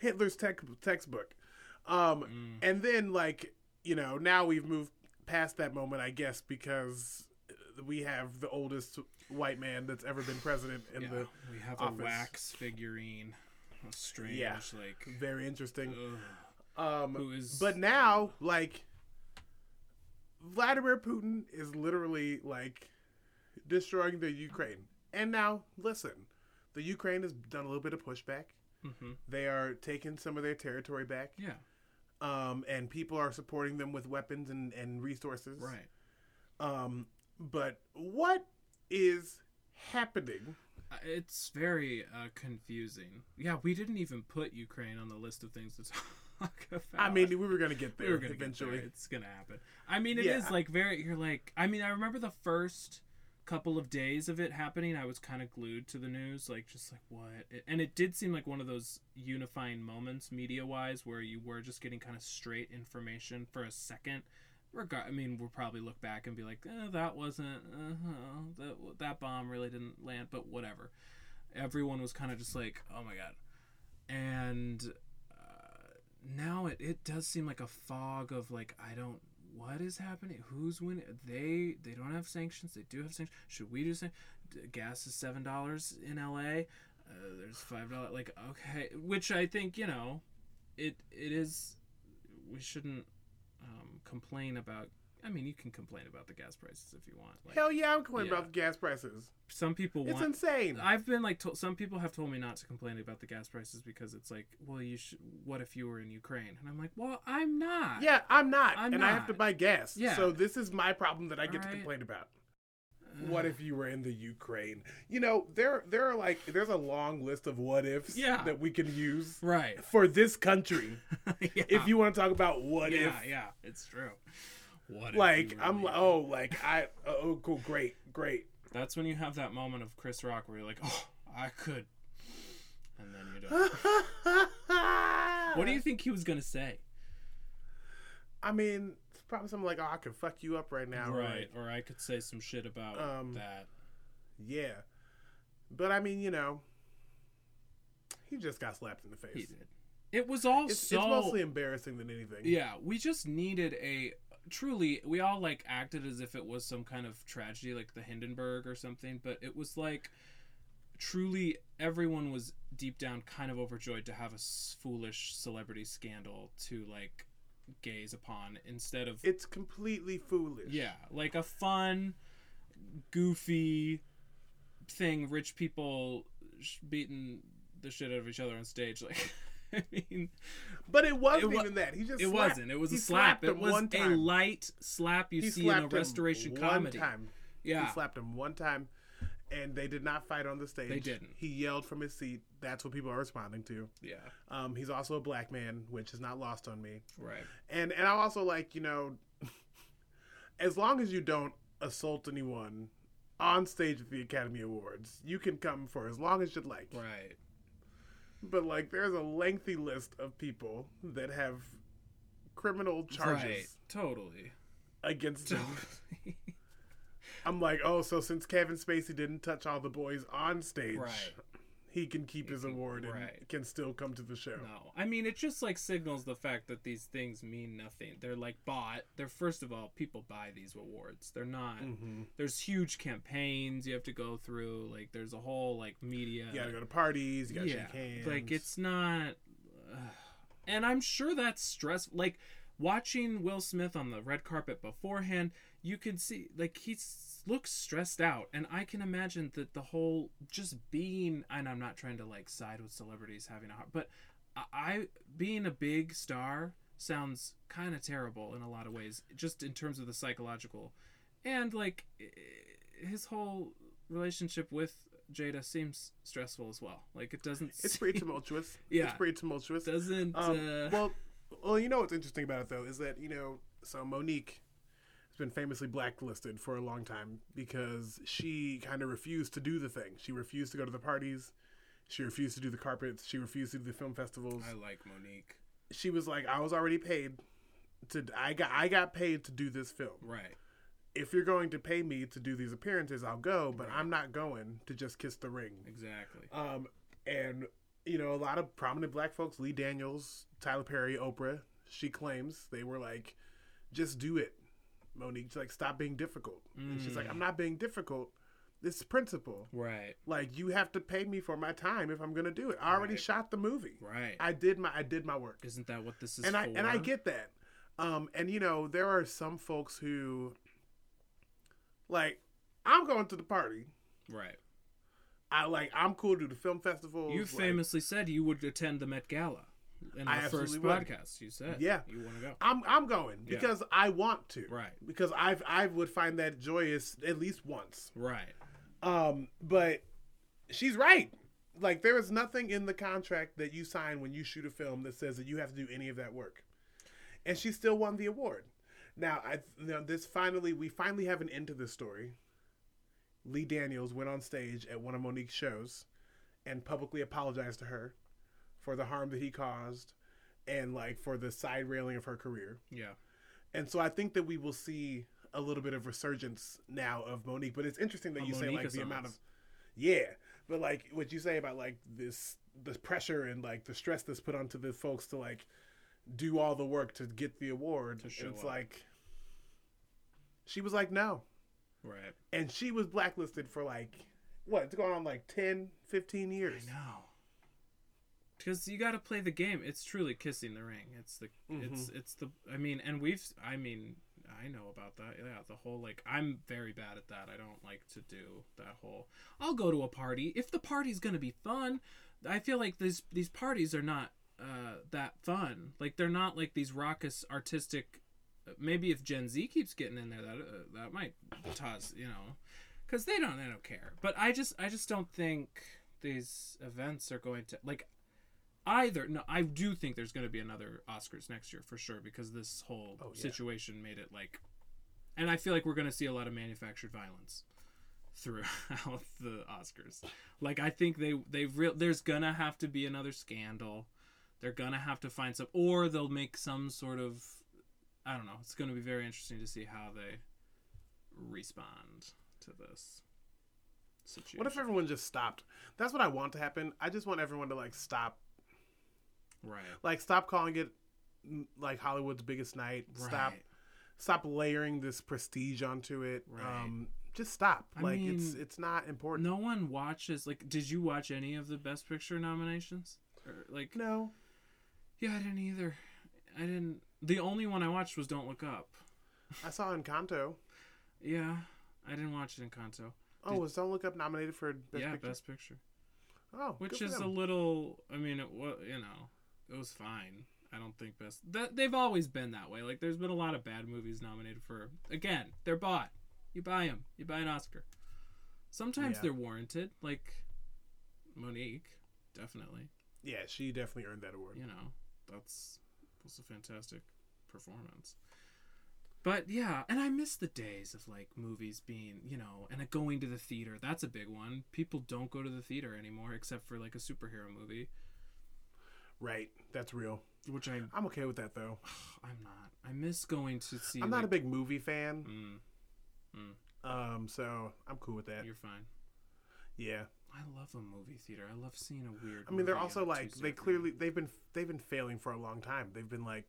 Hitler's tech, textbook," um, Mm. and then like you know now we've moved past that moment, I guess, because we have the oldest white man that's ever been president in yeah, the we have office. a wax figurine. Strange, Yeah. like, very interesting. ugh, Um, who is But now, like, Vladimir Putin is literally like destroying the Ukraine. And now, listen, the Ukraine has done a little bit of pushback. Mhm. They are taking some of their territory back, yeah, um, and people are supporting them with weapons and, and resources. right. Um, but what is happening? Uh, It's very uh, confusing. Yeah, we didn't even put Ukraine on the list of things to talk about. I mean, we were going to get we there were gonna eventually. There. It's gonna happen. I mean, it is Yeah. like very. You're like. I mean, I remember the first couple of days of it happening. I was kind of glued to the news, like just like what. And it did seem like one of those unifying moments, media wise, where you were just getting kind of straight information for a second. Regard. I mean, we'll probably look back and be like, eh, that wasn't. Uh, that that bomb really didn't land, but whatever. Everyone was kind of just like, oh my god, and uh, now it, it does seem like a fog of like I don't what is happening? Who's winning? They they don't have sanctions. They do have sanctions. Should we do sanctions gas is seven dollars in LA uh, there's five dollars like okay which I think you know it it is we shouldn't um, complain about I mean, you can complain about the gas prices if you want. Like, Hell yeah, I'm complaining Yeah. about the gas prices. some people want, It's insane. I've been like, told some people have told me not to complain about the gas prices because it's like, well, you should. What if you were in Ukraine? And I'm like, well, I'm not. yeah, I'm not, I'm and I have to buy gas. Yeah. So this is my problem that I get to complain about. What if you were in the Ukraine? You know, there there are like there's a long list of what ifs Yeah. that we can use Right. for this country. yeah. If you want to talk about what yeah, if, yeah, it's true. What like were I'm like, oh, like I oh cool, great, great. That's when you have that moment of Chris Rock where you're like, oh, I could, and then you don't. what do you think he was gonna say? I mean, it's probably something like, "Oh, I could fuck you up right now." or right. like, Or I could say some shit about Um, that. yeah, but I mean, you know, he just got slapped in the face. He did. It was all It's, so. it's mostly embarrassing than anything. Yeah, we just needed a truly. We all like acted as if it was some kind of tragedy, like the Hindenburg or something. But it was like truly everyone was deep down kind of overjoyed to have a foolish celebrity scandal to like gaze upon instead of It's completely foolish. yeah, like a fun, goofy thing. Rich people sh- beating the shit out of each other on stage. Like, I mean, But it wasn't It wa- even that. He just it slapped- wasn't. It was a slap. It was a light slap you he see in a restoration one comedy. Time. Yeah, He slapped him one time, and they did not fight on the stage. They didn't. He yelled from his seat. That's what people are responding to. yeah, Um, he's also a black man, which is not lost on me. right. And and I also like you know, as long as you don't assault anyone on stage at the Academy Awards, you can come for as long as you'd like. Right. But like, there's a lengthy list of people that have criminal charges Right. Totally. against them. I'm like, oh, so since Kevin Spacey didn't touch all the boys on stage, Right. He can keep his can- award and right. can still come to the show. No, I mean it just like signals the fact that these things mean nothing. They're like bought. They're first of all, people buy these awards. They're not. hmm There's huge campaigns you have to go through. Like there's a whole like media. You gotta go to parties. You gotta yeah, shake hands. like it's not. Uh, and I'm sure that's stress. Like watching Will Smith on the red carpet beforehand, you can see like he looks stressed out, and I can imagine that the whole just being. And I'm not trying to like side with celebrities having a heart, but I, being a big star sounds kind of terrible in a lot of ways, just in terms of the psychological, and like his whole relationship with Jada seems stressful as well. Like it doesn't. It's pretty tumultuous. Yeah. it's pretty tumultuous. doesn't. Um, uh, well, well, you know what's interesting about it though is that you know, so Mo'Nique been famously blacklisted for a long time because she kind of refused to do the thing. She refused to go to the parties. She refused to do the carpets. She refused to do the film festivals. I like Mo'Nique. She was like, "I was already paid to. I got. I got paid to do this film. Right. If you're going to pay me to do these appearances, I'll go. But Right. I'm not going to just kiss the ring. Exactly. Um, and you know, a lot of prominent black folks, Lee Daniels, Tyler Perry, Oprah, she claims they were like, just do it, Mo'Nique. Like, stop being difficult. And she's like, Mm. I'm not being difficult. This is principle. Right. Like, you have to pay me for my time if I'm gonna do it. I already Right. shot the movie. Right. I did my I did my work, Isn't that what this is and I and I get that. Um, and you know, there are some folks who, like, I'm going to the party. Right. I like I'm cool to do the film festivals. You like- famously said you would attend the Met Gala in the I first would. podcast. You said. Yeah. You want to go. I'm I'm going Yeah. because I want to. Right. Because I've I would find that joyous at least once. Right. Um, but she's right. Like there is nothing in the contract that you sign when you shoot a film that says that you have to do any of that work. And she still won the award. Now, I you know, this finally we finally have an end to this story. Lee Daniels went on stage at one of Mo'Nique's shows and publicly apologized to her for the harm that he caused and like for the side railing of her career. Yeah. And so I think that we will see a little bit of resurgence now of Mo'Nique. But it's interesting that you say like the amount of yeah, but like what you say about like this the pressure and like the stress that's put onto the folks to like do all the work to get the award. It's up. like she was like no, Right. and she was blacklisted for like what it's going on like 10 15 years I know. Because you got to play the game. It's truly kissing the ring. It's the. It's Mm-hmm. it's the. I mean, and we've. I mean, I know about that. Yeah, the whole like I'm very bad at that. I don't like to do that whole. I'll go to a party if the party's gonna be fun. I feel like these these parties are not uh, that fun. Like they're not like these raucous artistic. Maybe if Gen Z keeps getting in there, that uh, that might toss you know, because they don't they don't care. But I just I just don't think these events are going to like either no i do think there's going to be another oscars next year for sure because this whole Oh, yeah. situation made it like and i feel like we're going to see a lot of manufactured violence throughout the oscars like i think they they real there's gonna have to be another scandal they're gonna have to find some or they'll make some sort of i don't know it's gonna be very interesting to see how they respond to this situation What if everyone just stopped? That's what I want to happen. I just want everyone to like stop, right like stop calling it mm, like Hollywood's biggest night. Stop, Right. stop layering this prestige onto it. Right. Um, just stop. I like it's mean, it's not important. No one watches like. Did you watch any of the Best Picture nominations? Or, like, No. yeah, I didn't either. I didn't. The only one I watched was Don't Look Up. I saw Encanto. Yeah, I didn't watch it Encanto. Oh, was Don't Look Up nominated for Best yeah, Picture? Best Picture, Oh, which is a little. I mean, it was you know, it was fine. I don't think best. That they've always been that way. Like, there's been a lot of bad movies nominated for. Again, they're bought. You buy them. You buy an Oscar. Sometimes Yeah. they're warranted. Like Mo'Nique, definitely. yeah, she definitely earned that award. you know, that's was a fantastic performance. But yeah, and I miss the days of like movies being, you know, and going to the theater. That's a big one. People don't go to the theater anymore except for like a superhero movie, Right, that's real. which I I'm okay with that though. I'm not. I miss going to see. I'm not a big movie fan, Mm, um, so I'm cool with that. you're fine. Yeah, I love a movie theater. I love seeing a weird. I mean they're also like they clearly they've been they've been failing for a long time. They've been like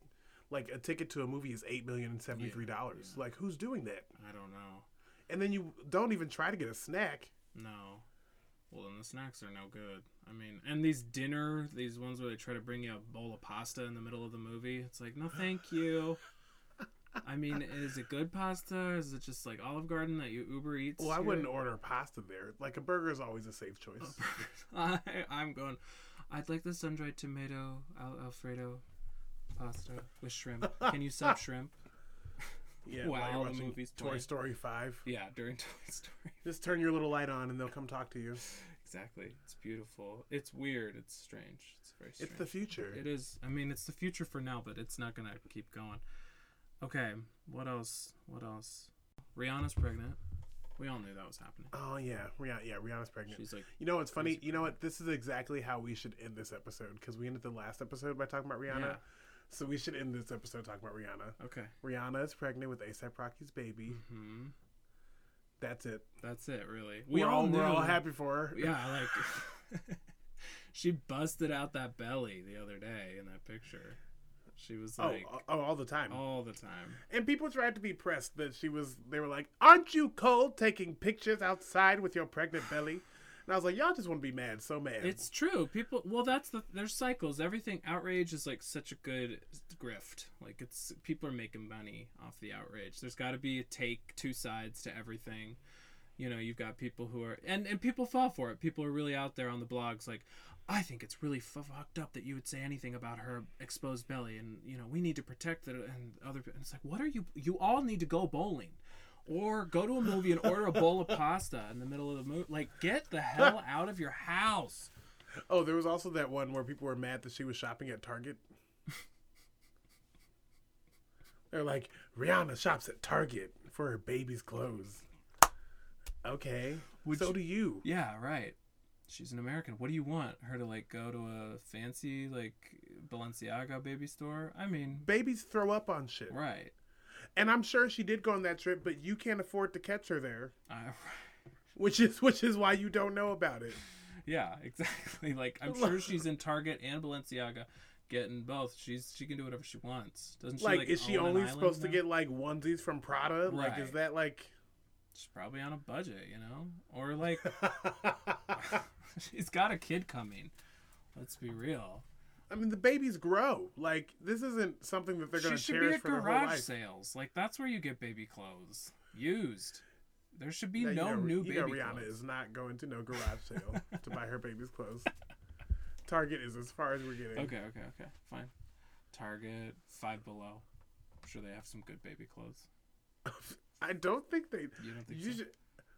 like a ticket to a movie is eight million and seventy three dollars. yeah. Like who's doing that? I don't know. And then you don't even try to get a snack. No. Well, then the snacks are no good. I mean, and these dinner, these ones where they try to bring you a bowl of pasta in the middle of the movie, it's like, no, thank you. I mean, is it good pasta? Is it just like Olive Garden that you Uber Eats? Well, I here? wouldn't order pasta there. Like a burger is always a safe choice. I, I'm going. I'd like the sun-dried tomato al- Alfredo pasta with shrimp. Can you sub shrimp? Yeah, wow, the movie's Toy playing. Story Five, Yeah, during Toy Story. just turn your little light on and they'll come talk to you. Exactly. It's beautiful. It's weird. It's strange. It's very strange. It's the future. It is. I mean, it's the future for now, but it's not gonna keep going. Okay. What else? What else? Rihanna's pregnant. We all knew that was happening. Oh yeah, Rihanna. Yeah, Rihanna's pregnant. She's like, You know what's funny? You know what? This is exactly how we should end this episode because we ended the last episode by talking about Rihanna. Yeah. So we should end this episode talking about Rihanna. okay. Rihanna is pregnant with ASAP Rocky's baby. Hmm. That's it. That's it, really. We are all knew. we're all happy for her. Yeah, like she busted out that belly the other day in that picture. She was Oh, like oh, all the time. all the time. And people tried to be pressed that she was. They were like, "Aren't you cold taking pictures outside with your pregnant belly?" And I was like, "Y'all just want to be mad, so mad." It's true. People. Well, that's the. There's cycles. Everything. Outrage is like such a good grift. Like it's people are making money off the outrage. There's got to be a take, two sides to everything. You know, you've got people who are and and people fall for it. People are really out there on the blogs like. I think it's really fucked up that you would say anything about her exposed belly, and you know we need to protect it. And other, and it's like, what are you? You all need to go bowling, or go to a movie and order a bowl of pasta in the middle of the movie. Like, get the hell out of your house. oh, there was also that one where people were mad that she was shopping at Target. They're like, "Rihanna shops at Target for her baby's clothes." Okay, Would so you- do you. Yeah, right. She's an American. What do you want? Her to like go to a fancy like Balenciaga baby store? I mean, Babies throw up on shit, right. and I'm sure she did go on that trip, but you can't afford to catch her there, I, which is which is why you don't know about it. yeah, exactly. Like I'm sure she's in Target and Balenciaga getting both. She's she can do whatever she wants. Doesn't she? like, Like, is she only supposed to get like onesies from Prada? Like, is that like? She's probably on a budget, you know, or like she's got a kid coming. Let's be real. I mean, the babies grow. Like this isn't something that they're going to should be cherish at for their whole garage life. sales. Like that's where you get baby clothes used. There should be Yeah, you no know, new you baby know Rihanna clothes. is not going to no garage sale to buy her baby's clothes. Target is as far as we're getting. Okay, okay, okay, fine. Target Five Below. I'm sure they have some good baby clothes. I don't think they. You don't think You so? should.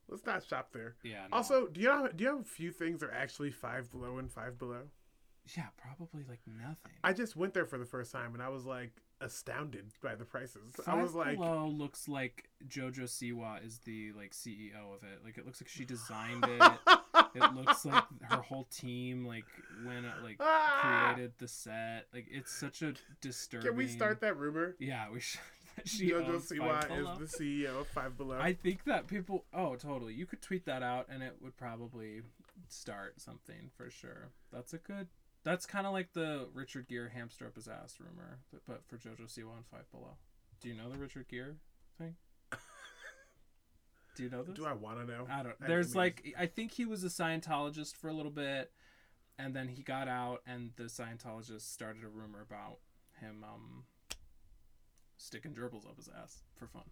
Let's not shop there. Yeah. No. Also, do you know do you know a few things that are actually five below and five below? yeah, probably like nothing. I just went there for the first time and I was like astounded by the prices. Five I was like, Below looks like JoJo Siwa is the like CEO of it. Like it looks like she designed it. it looks like her whole team like went uh, like "Ah!" created the set. Like it's such a disturbing. Can we start that rumor? Yeah, we should. she JoJo Siwa is the CEO of Five Below. I think that people. Oh, totally. You could tweet that out, and it would probably start something for sure. That's a good. That's kind of like the Richard Gere hamster up his ass rumor, but, but for JoJo Siwa and Five Below. Do you know the Richard Gere thing? Do you know this? Do I want to know? I don't. I There's mean, like I think he was a Scientologist for a little bit, and then he got out, and the Scientologists started a rumor about him um sticking gerbils up his ass for fun.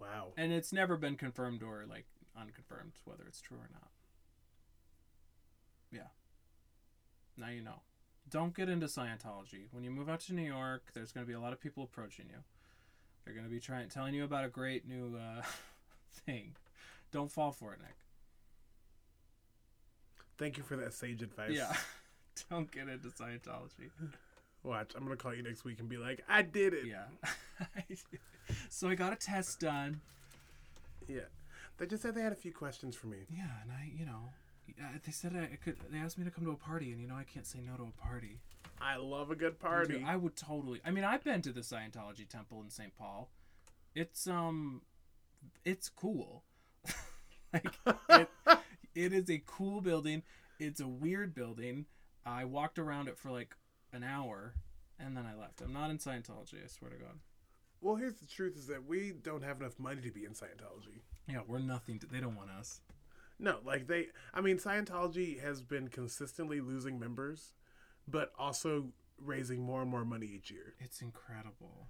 Wow. And it's never been confirmed or like unconfirmed whether it's true or not. Yeah. Now you know. Don't get into Scientology. When you move out to New York, there's going to be a lot of people approaching you. They're going to be trying telling you about a great new uh, thing. Don't fall for it, Nik. Thank you for that sage advice. Yeah. Don't get into Scientology. Watch. I'm gonna call you next week and be like, I did it. Yeah. so I got a test done. Yeah. They just said they had a few questions for me. Yeah, and I, you know, uh, they said I could. They asked me to come to a party, and you know, I can't say no to a party. I love a good party. do. I would totally. I mean, I've been to the Scientology temple in St. Paul. It's um, it's cool. like it, it is a cool building. It's a weird building. I walked around it for like an hour, and then I left. I'm not in Scientology. I swear to God. well, here's the truth: is that we don't have enough money to be in Scientology. Yeah, we're nothing. To, they don't want us. No, like they. I mean, Scientology has been consistently losing members, but also raising more and more money each year. It's incredible.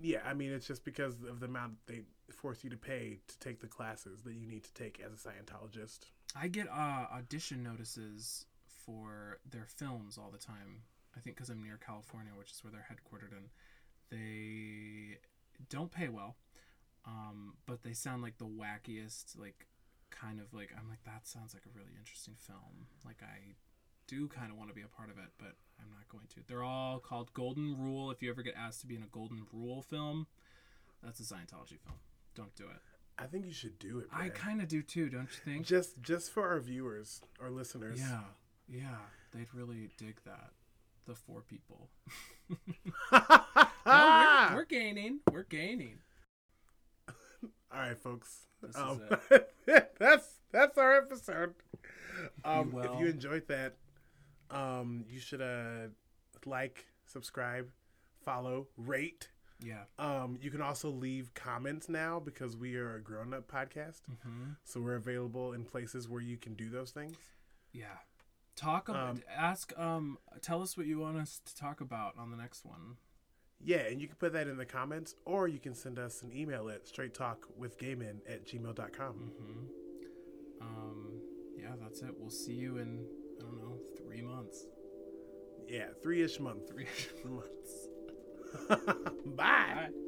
Yeah, I mean, it's just because of the amount they force you to pay to take the classes that you need to take as a Scientologist. I get uh, audition notices for their films all the time. I think because I'm near California, which is where they're headquartered, and they don't pay well, um, but they sound like the wackiest, like kind of like I'm like that sounds like a really interesting film. Like I do kind of want to be a part of it, but I'm not going to. They're all called Golden Rule. If you ever get asked to be in a Golden Rule film, that's a Scientology film. Don't do it. I think you should do it. I kind of do too, don't you think? just just for our viewers our listeners. Yeah, yeah, they'd really dig that. The four people. No, we're, we're gaining. We're gaining. All right, folks. This Um, is that's that's our episode. Um, well. If you enjoyed that, um, you should uh, like, subscribe, follow, rate. Yeah. Um, you can also leave comments now because we are a grown-up podcast, hmm so we're available in places where you can do those things. Yeah. Talk about. Um, ask. Um. Tell us what you want us to talk about on the next one. Yeah, and you can put that in the comments, or you can send us an email at straighttalkwithgaymen at gmail.com. hmm Um. Yeah, that's it. We'll see you in I don't know three months. Yeah, three-ish month. Three ish months. Bye. Bye.